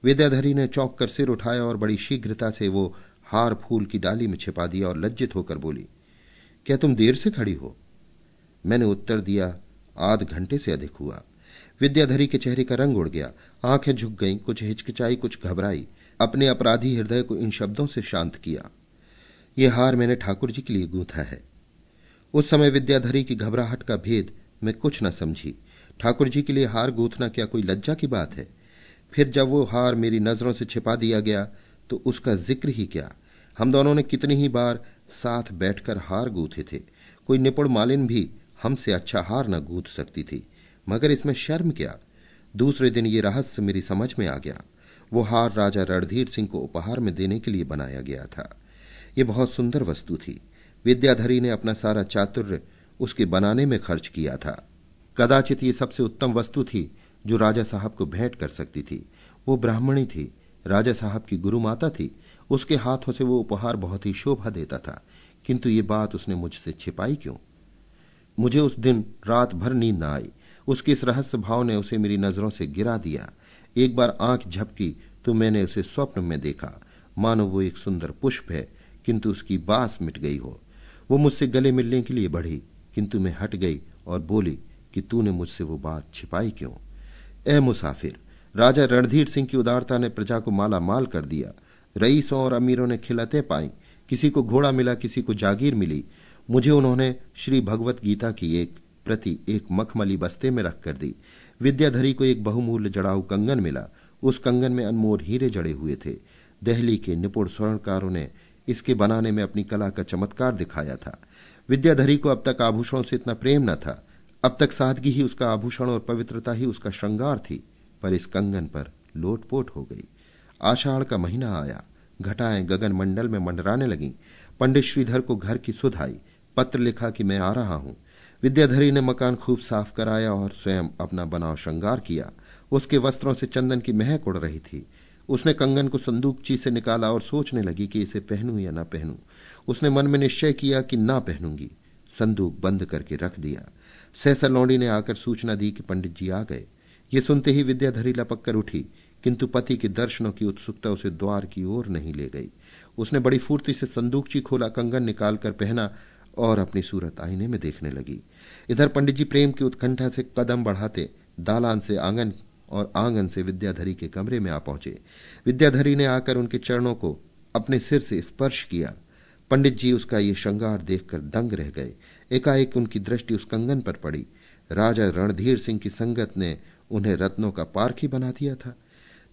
विद्याधरी ने चौंक कर सिर उठाया और बड़ी शीघ्रता से वो हार फूल की डाली में छिपा दिया और लज्जित होकर बोली, क्या तुम देर से खड़ी हो? मैंने उत्तर दिया आध घंटे से अधिक हुआ। विद्याधरी के चेहरे का रंग उड़ गया। आँखें झुक गईं, कुछ हिचकिचाई, कुछ घबराई। अपने अपराधी हृदय को इन शब्दों से शांत किया। यह हार मैंने ठाकुर जी के लिए गूंथा है। उस समय विद्याधरी की घबराहट का भेद मैं कुछ न समझी। ठाकुर जी के लिए हार गूंथना क्या कोई लज्जा की बात है? फिर जब वो हार मेरी नज़रों से छिपा दिया गया तो उसका ज़िक्र ही क्या? हम दोनों ने कितनी ही बार साथ बैठकर हार गूथे थे। कोई निपुण मालिन भी हमसे अच्छा हार न गूंथ सकती थी, मगर इसमें शर्म क्या। दूसरे दिन ये रहस्य मेरी समझ में आ गया। वो हार राजा रणधीर सिंह को उपहार में देने के लिए बनाया गया था। ये बहुत सुंदर वस्तु थी। विद्याधरी ने अपना सारा चातुर्य उसके बनाने में खर्च किया था। कदाचित ये सबसे उत्तम वस्तु थी जो राजा साहब को भेंट कर सकती थी। वो ब्राह्मणी थी, राजा साहब की गुरु माता थी। उसके हाथों से वो उपहार बहुत ही शोभा देता था। किंतु ये बात उसने मुझसे छिपाई क्यों? मुझे उस दिन रात भर नींद न आई। उसके इस रहस्य भाव ने उसे मेरी नज़रों से गिरा दिया। एक बार आँख झपकी तो मैंने उसे स्वप्न में देखा। मानो वो एक सुंदर पुष्प है, किंतु उसकी बास मिट गई हो। वो मुझसे गले मिलने के लिए बढ़ी, किंतु मैं हट गई और बोली कि तूने मुझसे वो बात छिपाई क्यों? ए मुसाफिर, राजा रणधीर सिंह की उदारता ने प्रजा को माला माल कर दिया। रईसों और अमीरों ने खिलते पाई। किसी को घोड़ा मिला, किसी को जागीर मिली। मुझे उन्होंने श्री भगवत गीता की एक प्रति एक मखमली बस्ते में रख कर दी। विद्याधरी को एक बहुमूल्य जड़ाऊ कंगन मिला। उस कंगन में अनमोल हीरे जड़े हुए थे। दहली के निपुण स्वर्णकारों ने इसके बनाने में अपनी कला का चमत्कार दिखाया था। विद्याधरी को अब तक आभूषणों से इतना प्रेम न था। अब तक सादगी ही उसका आभूषण और पवित्रता ही उसका श्रृंगार थी, पर इस कंगन पर लोटपोट हो गई। आषाढ़ का महीना आया। घटाएँ गगन मंडल में मंडराने लगी। पंडित श्रीधर को घर की सुध आई। पत्र लिखा कि मैं आ रहा हूँ। विद्याधरी ने मकान खूब साफ़ कराया और स्वयं अपना बनाव श्रृंगार किया। उसके वस्त्रों से चंदन की महक उड़ रही थी। उसने कंगन को संदूकची से निकाला और सोचने लगी कि इसे पहनूं या ना पहनूं। उसने मन में निश्चय किया कि ना पहनूँगी। संदूक बंद करके रख दिया। सहसा लौंडी ने आकर सूचना दी कि पंडित जी आ गए। ये सुनते ही विद्याधरी लपक कर उठी, किंतु पति के दर्शनों की उत्सुकता उसे द्वार की ओर नहीं ले गई। उसने बड़ी फूर्ति से संदूकची खोला, कंगन निकालकर पहना और अपनी सूरत आईने में देखने लगी। इधर पंडित जी प्रेम की उत्कंठा से कदम बढ़ाते दालान से आँगन और आँगन से विद्याधरी के कमरे में आ पहुँचे। विद्याधरी ने आकर उनके चरणों को अपने सिर से स्पर्श किया। पंडित जी उसका ये श्रृंगार देखकर दंग रह गए। एकाएक उनकी दृष्टि उस कंगन पर पड़ी। राजा रणधीर सिंह की संगत ने उन्हें रत्नों का पार्क ही बना दिया था।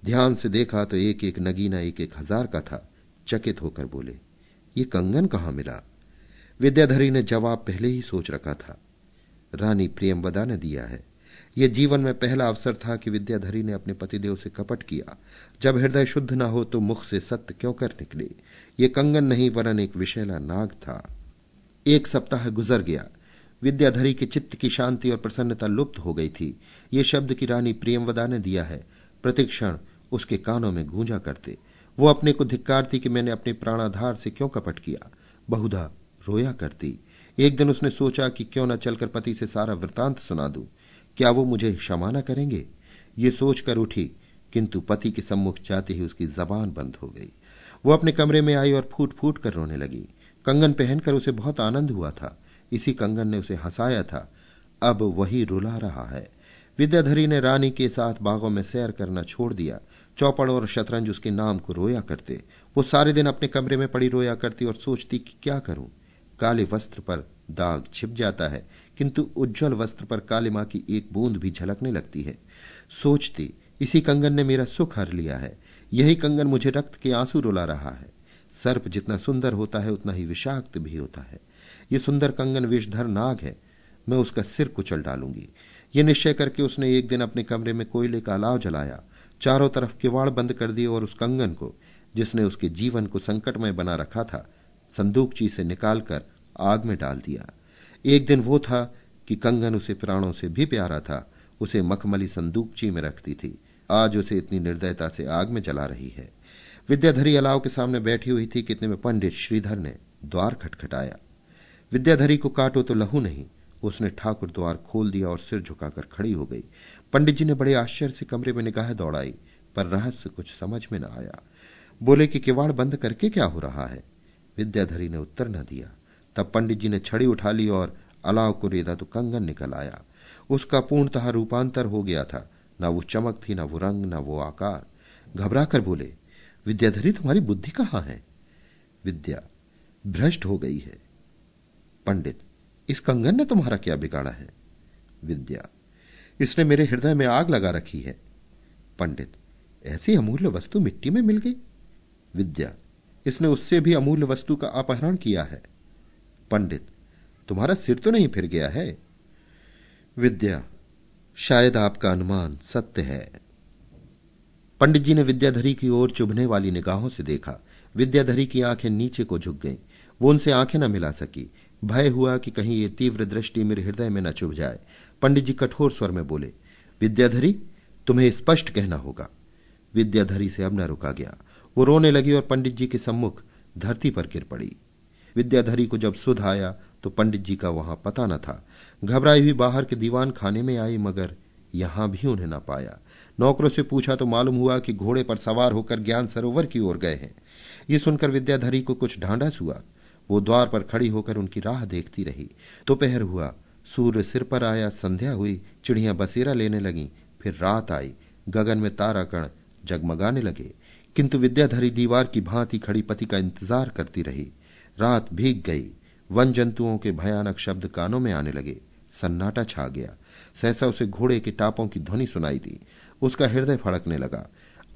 ध्यान से देखा तो एक एक नगीना एक एक हज़ार का था। चकित होकर बोले, ये कंगन कहाँ मिला? विद्याधरी ने जवाब पहले ही सोच रखा था। रानी प्रियमवदा ने दिया है। यह जीवन में पहला अवसर था कि विद्याधरी ने अपने पतिदेव से कपट किया। जब हृदय शुद्ध न हो तो मुख से सत्य क्यों कर निकले? ये कंगन नहीं, वरन एक विषैला नाग था। एक सप्ताह गुजर गया। विद्याधरी के चित्त की शांति और प्रसन्नता लुप्त हो गई थी। ये शब्द की रानी प्रियमवदा ने दिया है, प्रतिक्षण उसके कानों में गूंजा करते। वो अपने को धिक्कारती कि मैंने अपने प्राणाधार से क्यों कपट किया? बहुधा रोया करती। एक दिन उसने सोचा कि क्यों न चलकर पति से सारा वृतांत सुना दूँ। क्या वो मुझे क्षमा न करेंगे? ये सोचकर उठी, किंतु पति के सम्मुख जाते ही उसकी जबान बंद हो गई। वो अपने कमरे में आई और फूट फूट कर रोने लगी। कंगन पहनकर उसे बहुत आनंद हुआ था। इसी कंगन ने उसे हंसाया था। अब वही रुला रहा है। विद्याधरी ने रानी के साथ बागों में सैर करना छोड़ दिया। चौपड़ और शतरंज उसके नाम को रोया करते। वो सारे दिन अपने कमरे में पड़ी रोया करती और सोचती कि क्या करूँ? काले वस्त्र पर दाग छिप जाता है, किंतु उज्जवल वस्त्र पर कालिमा की एक बूंद भी झलकने लगती है। सोचती, इसी कंगन ने मेरा सुख हर लिया है, यही कंगन मुझे रक्त के आँसू रुला रहा है। सर्प जितना सुंदर होता है, उतना ही विषाक्त भी होता है। ये सुंदर कंगन विषधर नाग है, मैं उसका सिर कुचल डालूँगी। ये निश्चय करके उसने एक दिन अपने कमरे में कोयले का अलाव जलाया, चारों तरफ़ किवाड़ बंद कर दिए और उस कंगन को, जिसने उसके जीवन को संकटमय बना रखा था संदूकची से निकालकर आग में डाल दिया। एक दिन वो था कि कंगन उसे प्राणों से भी प्यारा था, उसे मखमली संदूकची में रखती थी। आज उसे इतनी निर्दयता से आग में जला रही है। विद्याधरी अलाव के सामने बैठी हुई थी, कितने में पंडित श्रीधर ने द्वार खटखटाया। विद्याधरी को काटो तो लहू नहीं, उसने ठाकुर द्वार खोल दिया और सिर झुकाकर खड़ी हो गई। पंडित जी ने बड़े आश्चर्य से कमरे में निगाह दौड़ाई, पर रहस्य कुछ समझ में न आया। बोले कि किवाड़ बंद करके क्या हो रहा है? विद्याधरी ने उत्तर न दिया। तब पंडित जी ने छड़ी उठा ली और अलाव को रेदा तो कंगन निकल आया। उसका पूर्णतः रूपांतर हो गया था। ना वो चमक थी, ना वो रंग, ना वो आकार। घबरा बोले, विद्याधरी, तुम्हारी बुद्धि कहाँ है? विद्या भ्रष्ट हो गई है। पंडित, इस कंगन ने तुम्हारा क्या बिगाड़ा है? विद्या, इसने मेरे हृदय में आग लगा रखी है। पंडित, ऐसी अमूल्य वस्तु मिट्टी में मिल गई? विद्या इसने उससे भी अमूल्य वस्तु का अपहरण किया है। पंडित, तुम्हारा सिर तो नहीं फिर गया है? विद्या, शायद आपका अनुमान सत्य है। पंडित जी ने विद्याधरी की ओर चुभने वाली निगाहों से देखा। विद्याधरी की आँखें नीचे को झुक गईं। वो उनसे आँखें न मिला सकी। भय हुआ कि कहीं ये तीव्र दृष्टि मेरे हृदय में न चुभ जाए। पंडित जी कठोर स्वर में बोले, विद्याधरी, तुम्हें स्पष्ट कहना होगा। विद्याधरी से अब न रुका गया। वो रोने लगी और पंडित जी के सम्मुख धरती पर गिर पड़ी। विद्याधरी को जब सुध आया तो पंडित जी का वहाँ पता न था। घबराई हुई बाहर के दीवान खाने में आई, मगर यहाँ भी उन्हें न पाया। नौकरों से पूछा तो मालूम हुआ कि घोड़े पर सवार होकर ज्ञान सरोवर की ओर गए हैं। ये सुनकर विद्याधरी को कुछ ढांढस हुआ। वो द्वार पर खड़ी होकर उनकी राह देखती रही। दोपहर तो हुआ। सूर्य सिर पर आया, संध्या हुई, चिड़िया बसेरा लेने लगी। फिर रात आई। गगन में तारा कण जगमगाने लगे। किंतु विद्याधरी दीवार की भांति खड़ी पति का इंतज़ार करती रही। रात भीग गई। वन जंतुओं के भयानक शब्द कानों में आने लगे। सन्नाटा छा गया। सहसा उसे घोड़े के टापों की ध्वनि सुनाई दी। उसका हृदय फड़कने लगा।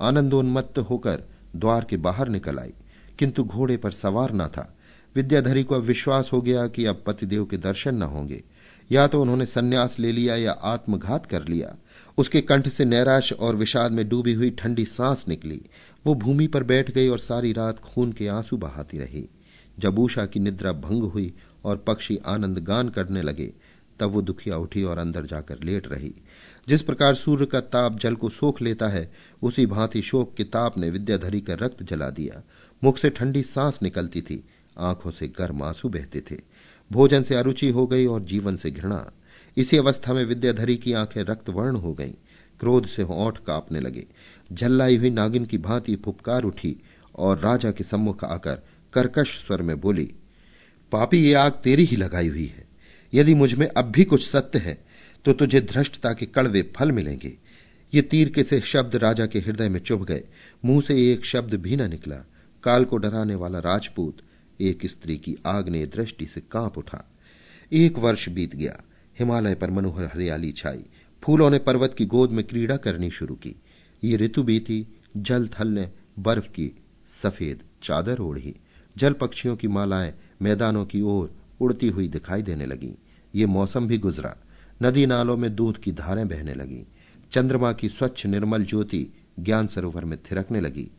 आनंदोन्मत्त होकर द्वार के बाहर निकल आई। किंतु घोड़े पर सवार न था। विद्याधरी को अब विश्वास हो गया कि अब पतिदेव के दर्शन न होंगे। या तो उन्होंने सन्यास ले लिया या आत्मघात कर लिया। उसके कंठ से नैराश और विषाद में डूबी हुई ठंडी सांस निकली। वो भूमि पर बैठ गई और सारी रात खून के आँसू बहाती रही। जब उषा की निद्रा भंग हुई और पक्षी आनंद गान करने लगे, तब वो दुखिया उठी और अंदर जाकर लेट रही। जिस प्रकार सूर्य का ताप जल को सोख लेता है, उसी भांति शोक के ताप ने विद्याधरी का रक्त जला दिया। मुख से ठंडी सांस निकलती थी, आँखों से गर्म आँसू बहते थे। भोजन से अरुचि हो गई और जीवन से घृणा। इसी अवस्था में विद्याधरी की आँखें रक्तवर्ण हो गईं। क्रोध से ओठ कांपने लगे। झल्लाई हुई नागिन की भांति फुपकार उठी और राजा के सम्मुख आकर कर्कश स्वर में बोली, पापी ये आग तेरी ही लगाई हुई है। यदि मुझमें अब भी कुछ सत्य है तो तुझे धृष्टता के कड़वे फल मिलेंगे। ये तीर के से शब्द राजा के हृदय में चुभ गए। मुँह से एक शब्द भी न निकला। काल को डराने वाला राजपूत एक स्त्री की आग्नेय दृष्टि से काँप उठा। एक वर्ष बीत गया। हिमालय पर मनोहर हरियाली छाई। फूलों ने पर्वत की गोद में क्रीड़ा करनी शुरू की। ये ऋतु बीती, जल थल ने बर्फ़ की सफ़ेद चादर ओढ़ी। जल पक्षियों की मालाएँ मैदानों की ओर उड़ती हुई दिखाई देने लगी। ये मौसम भी गुजरा। नदी नालों में दूध की धारें बहने लगी। चंद्रमा की स्वच्छ निर्मल ज्योति ज्ञान सरोवर में थिरकने लगी।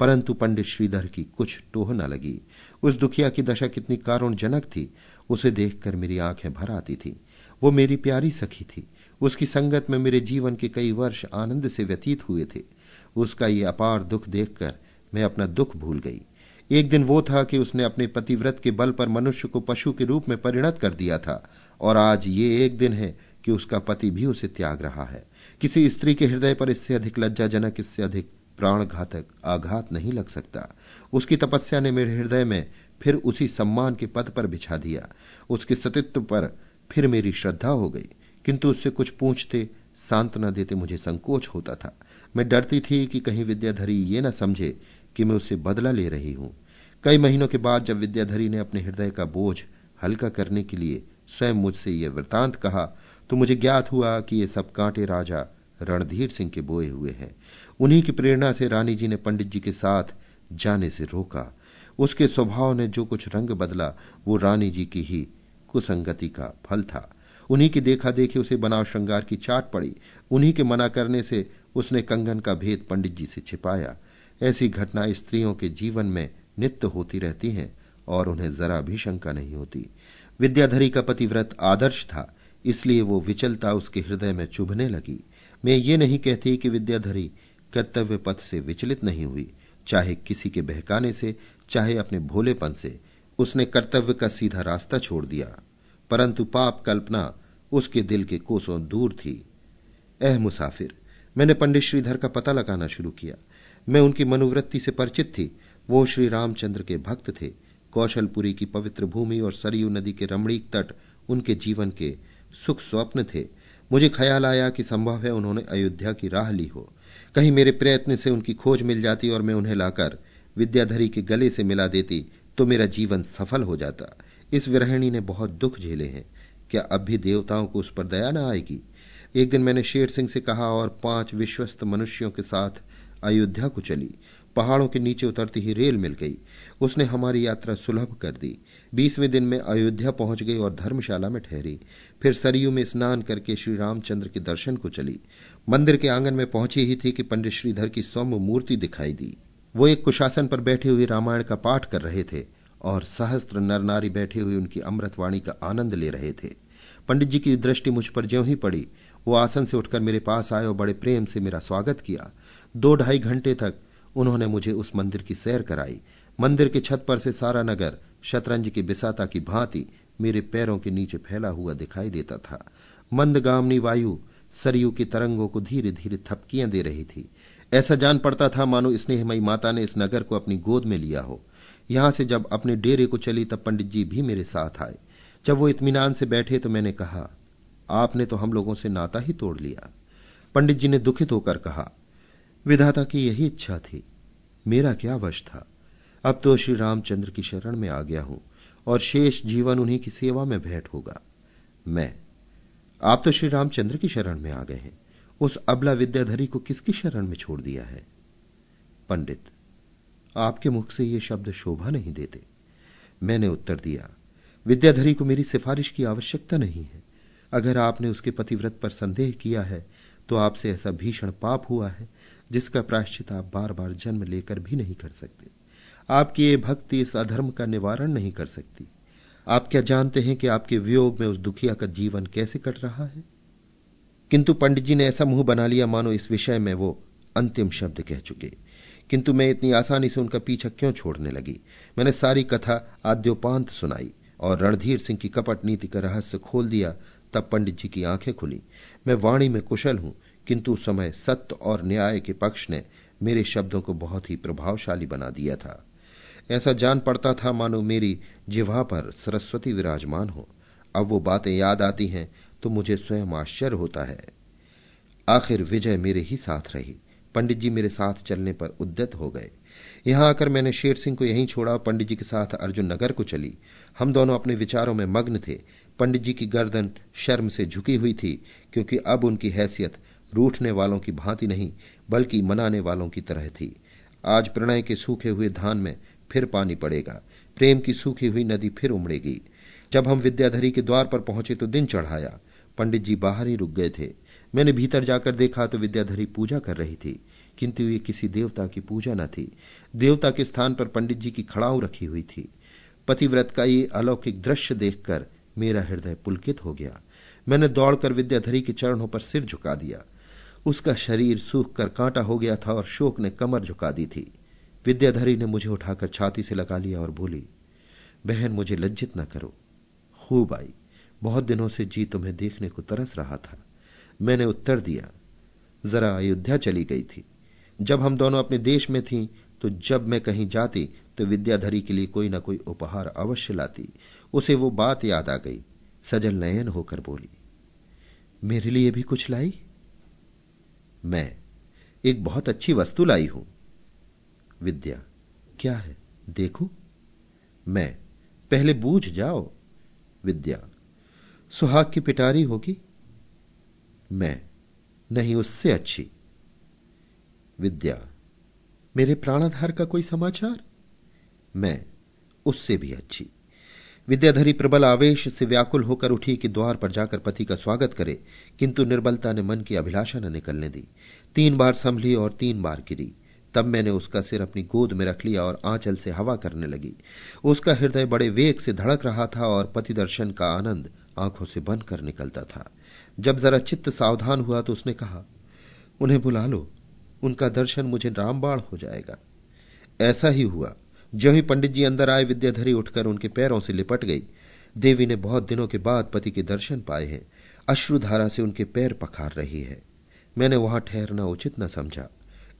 परंतु पंडित श्रीधर की कुछ टोह न लगी। उस दुखिया की दशा कितनी कारुण जनक थी, उसे देखकर मेरी आँखें भर आती थी। वो मेरी प्यारी सखी थी। उसकी संगत में मेरे जीवन के कई वर्ष आनंद से व्यतीत हुए थे। उसका ये अपार दुख देखकर मैं अपना दुख भूल गई। एक दिन वो था कि उसने अपने पतिव्रत के बल पर मनुष्य को पशु के रूप में परिणत कर दिया था, और आज ये एक दिन है कि उसका पति भी उसे त्याग रहा है। किसी स्त्री के हृदय पर इससे अधिक लज्जाजनक, इससे अधिक प्राण घातक आघात नहीं लग सकता। उसकी तपस्या ने मेरे हृदय में फिर उसी सम्मान के पद पर बिछा दिया। उसके सतित्व पर फिर मेरी श्रद्धा हो गई। किंतु उससे कुछ पूछते, सांत्वना देते मुझे संकोच होता था। मैं डरती थी कि कहीं विद्याधरी ये न समझे कि मैं उससे बदला ले रही हूँ। कई महीनों के बाद जब विद्याधरी ने अपने हृदय का बोझ हल्का करने के लिए स्वयं मुझसे यह वृतांत कहा तो मुझे ज्ञात हुआ कि ये सब कांटे राजा रणधीर सिंह के बोए हुए हैं। उन्हीं की प्रेरणा से रानी जी ने पंडित जी के साथ जाने से रोका। उसके स्वभाव ने जो कुछ रंग बदला, वो रानी जी की ही कुसंगति का फल था। उन्हीं की देखा देखी उसे बनाव श्रृंगार की चाट पड़ी। उन्हीं के मना करने से उसने कंगन का भेद पंडित जी से छिपाया। ऐसी घटना स्त्रियों के जीवन में नित्य होती रहती हैं और उन्हें जरा भी शंका नहीं होती। विद्याधरी का पतिव्रत आदर्श था, इसलिए वो विचलता उसके हृदय में चुभने लगी। मैं ये नहीं कहती कि विद्याधरी कर्तव्य पथ से विचलित नहीं हुई, चाहे किसी के बहकाने से, चाहे अपने भोलेपन से। उसने कर्तव्य का सीधा रास्ता छोड़ दिया, परंतु पाप कल्पना उसके दिल के कोसों दूर थी। अह मुसाफिर, मैंने पंडित श्रीधर का पता लगाना शुरू किया। मैं उनकी मनोवृत्ति से परिचित थी। वो श्री रामचंद्र के भक्त थे। कौशलपुरी की पवित्र भूमि और सरयू नदी के रमणीक तट उनके जीवन के सुख स्वप्न थे। मुझे ख्याल आया कि संभव है उन्होंने अयोध्या की राह ली हो। कहीं मेरे प्रयत्न से उनकी खोज मिल जाती और मैं उन्हें लाकर विद्याधरी के गले से मिला देती तो मेरा जीवन सफल हो जाता। इस विरहिणी ने बहुत दुख झेले हैं। क्या अब भी देवताओं को उस पर दया न आएगी? एक दिन मैंने शेर सिंह से कहा और पाँच विश्वस्त मनुष्यों के साथ अयोध्या को चली। पहाड़ों के नीचे उतरती ही रेल मिल गई। उसने हमारी यात्रा सुलभ कर दी। बीसवें दिन में अयोध्या पहुँच गई और धर्मशाला में ठहरी। फिर सरयू में स्नान करके श्री रामचंद्र के दर्शन को चली। मंदिर के आँगन में पहुँची ही थी कि पंडित श्रीधर की सौम्य मूर्ति दिखाई दी। वो एक कुशासन पर बैठे हुए रामायण का पाठ कर रहे थे और सहस्त्र नरनारी बैठे हुए उनकी अमृतवाणी का आनंद ले रहे थे। पंडित जी की दृष्टि मुझ पर ज्यों ही पड़ी, वो आसन से उठकर मेरे पास आए और बड़े प्रेम से मेरा स्वागत किया। दो ढाई घंटे तक उन्होंने मुझे उस मंदिर की सैर कराई। मंदिर के छत पर से सारा नगर शतरंज की बिसाता की भांति मेरे पैरों के नीचे फैला हुआ दिखाई देता था। मंदगामनी वायु सरयू की तरंगों को धीरे धीरे थपकियाँ दे रही थी। ऐसा जान पड़ता था मानो स्नेहमयी माता ने इस नगर को अपनी गोद में लिया हो। यहाँ से जब अपने डेरे को चली तब पंडित जी भी मेरे साथ आए। जब वो इत्मीनान से बैठे तो मैंने कहा, आपने तो हम लोगों से नाता ही तोड़ लिया। पंडित जी ने दुखित होकर कहा, विधाता की यही इच्छा थी, मेरा क्या वश था? अब तो श्री रामचंद्र की शरण में आ गया हूँ, और शेष जीवन उन्हीं की सेवा में भेंट होगा। मैं, आप तो श्री रामचंद्र की शरण में आ गए हैं, उस अबला विद्याधरी को किसकी शरण में छोड़ दिया है? पंडित, आपके मुख से ये शब्द शोभा नहीं देते। मैंने उत्तर दिया विद्याधरी को मेरी सिफारिश की आवश्यकता नहीं है। अगर आपने उसके पतिव्रत पर संदेह किया है तो आपसे ऐसा भीषण पाप हुआ है, जिसका प्रायश्चित आप बार बार जन्म लेकर भी नहीं कर सकते। आपकी ये भक्ति इस अधर्म का निवारण नहीं कर सकती। आप क्या जानते हैं कि आपके वियोग में उस दुखिया का जीवन कैसे कट रहा है? किंतु पंडित जी ने ऐसा मुँह बना लिया, मानो इस विषय में वो अंतिम शब्द कह चुके। किंतु मैं इतनी आसानी से उनका पीछा क्यों छोड़ने लगी? मैंने सारी कथा आद्योपांत सुनाई। और रणधीर सिंह की कपट नीति का रहस्य खोल दिया, तब पंडित जी की आँखें खुली। मैं वाणी में कुशल हूँ, किंतु समय सत्य और न्याय के पक्ष ने मेरे शब्दों को बहुत ही प्रभावशाली बना दिया था। ऐसा जान पड़ता था, मानो मेरी जिवा पर सरस्वती विराजमान हो। अब वो बातें याद आती हैं तो मुझे स्वयं आश्चर्य होता है। आखिर विजय मेरे ही साथ रही। पंडित जी मेरे साथ चलने पर उद्यत हो गए। यहाँ आकर मैंने शेर सिंह को यहीं छोड़ा पंडित जी के साथ अर्जुन नगर को चली। हम दोनों अपने विचारों में मग्न थे। पंडित जी की गर्दन शर्म से झुकी हुई थी, क्योंकि अब उनकी हैसियत रूठने वालों की भांति नहीं, बल्कि मनाने वालों की तरह थी। आज प्रणय के सूखे हुए धान में फिर पानी पड़ेगा। प्रेम की सूखी हुई नदी फिर उमड़ेगी। जब हम विद्याधरी के द्वार पर पहुँचे तो दिन चढ़ाया। पंडित जी बाहर ही रुक गए थे। मैंने भीतर जाकर देखा तो विद्याधरी पूजा कर रही थी। किंतु ये किसी देवता की पूजा न थी। देवता के स्थान पर पंडित जी की खड़ाऊ रखी हुई थी। पतिव्रत का ये अलौकिक दृश्य देखकर मेरा हृदय पुलकित हो गया। मैंने दौड़कर विद्याधरी के चरणों पर सिर झुका दिया। उसका शरीर सूख कर कांटा हो गया था और शोक ने कमर झुका दी थी। विद्याधरी ने मुझे उठाकर छाती से लगा लिया और बोली, बहन, मुझे लज्जित न करो। खूब आई। बहुत दिनों से जी तुम्हें देखने को तरस रहा था। मैंने उत्तर दिया, जरा अयोध्या चली गई थी। जब हम दोनों अपने देश में थी तो जब मैं कहीं जाती तो विद्याधरी के लिए कोई ना कोई उपहार अवश्य लाती। उसे वो बात याद आ गई। सजल नयन होकर बोली, मेरे लिए भी कुछ लाई? मैं एक बहुत अच्छी वस्तु लाई हूँ। विद्या, क्या है? देखू? मैं, पहले बूझ जाओ। विद्या, सुहाग की पिटारी होगी? मैं नहीं, उससे अच्छी। विद्या, मेरे प्राणाधार का कोई समाचार? मैं, उससे भी अच्छी। विद्याधरी प्रबल आवेश से व्याकुल होकर उठी कि द्वार पर जाकर पति का स्वागत करे, किंतु निर्बलता ने मन की अभिलाषा न निकलने दी। तीन बार संभली और तीन बार गिरी। तब मैंने उसका सिर अपनी गोद में रख लिया और आंचल से हवा करने लगी। उसका हृदय बड़े वेग से धड़क रहा था और पति दर्शन का आनंद आँखों से बंद कर निकलता था। जब जरा चित्त सावधान हुआ तो उसने कहा, उन्हें बुला लो। उनका दर्शन मुझे रामबाण हो जाएगा। ऐसा ही हुआ। जो ही पंडित जी अंदर आए, विद्याधरी उठकर उनके पैरों से लिपट गई। देवी ने बहुत दिनों के बाद पति के दर्शन पाए हैं। अश्रुधारा से उनके पैर पखार रही है। मैंने वहाँ ठहरना उचित न समझा।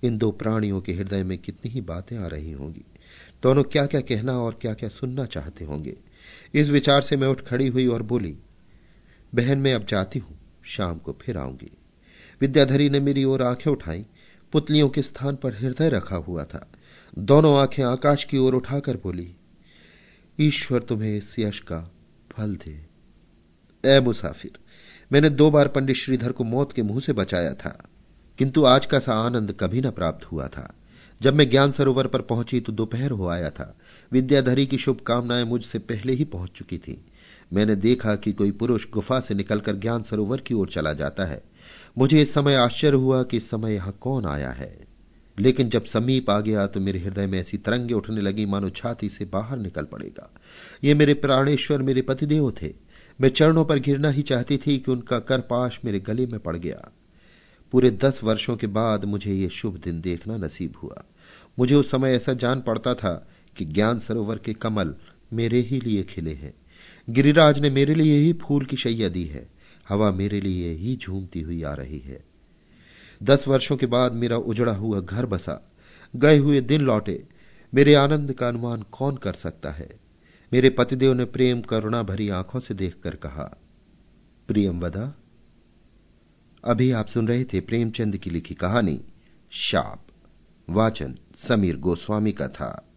इन दो प्राणियों के हृदय में कितनी ही बातें आ रही होंगी। दोनों क्या क्या कहना और क्या क्या सुनना चाहते होंगे। इस विचार से मैं उठ खड़ी हुई और बोली, बहन, मैं अब जाती हूँ। शाम को फिर आऊँगी। विद्याधरी ने मेरी ओर आँखें उठाई। पुतलियों के स्थान पर हृदय रखा हुआ था। दोनों आँखें आकाश की ओर उठाकर बोली, ईश्वर तुम्हें इस यश का फल दे। ए मुसाफिर, मैंने दो बार पंडित श्रीधर को मौत के मुँह से बचाया था, किंतु आज का सा आनंद कभी न प्राप्त हुआ था। जब मैं ज्ञान सरोवर पर पहुँची तो दोपहर हो आया था। विद्याधरी की शुभकामनाएँ मुझसे पहले ही पहुँच चुकी थी। मैंने देखा कि कोई पुरुष गुफा से निकलकर ज्ञान सरोवर की ओर चला जाता है। मुझे इस समय आश्चर्य हुआ कि इस समय यहाँ कौन आया है। लेकिन जब समीप आ गया तो मेरे हृदय में ऐसी तरंगे उठने लगी, मानो छाती से बाहर निकल पड़ेगा। ये मेरे प्राणेश्वर, मेरे पतिदेव थे। मैं चरणों पर गिरना ही चाहती थी कि उनका करपाश मेरे गले में पड़ गया। पूरे दस वर्षों के बाद मुझे ये शुभ दिन देखना नसीब हुआ। मुझे उस समय ऐसा जान पड़ता था कि ज्ञान सरोवर के कमल मेरे ही लिए खिले हैं। गिरिराज ने मेरे लिए ही फूल की शैया दी है। हवा मेरे लिए ही झूमती हुई आ रही है। दस वर्षों के बाद मेरा उजड़ा हुआ घर बसा। गए हुए दिन लौटे। मेरे आनंद का अनुमान कौन कर सकता है? मेरे पतिदेव ने प्रेम करुणा भरी आँखों से देखकर कहा, प्रियम वदा, अभी आप सुन रहे थे प्रेमचंद की लिखी कहानी, शाप, वाचन, समीर गोस्वामी का था।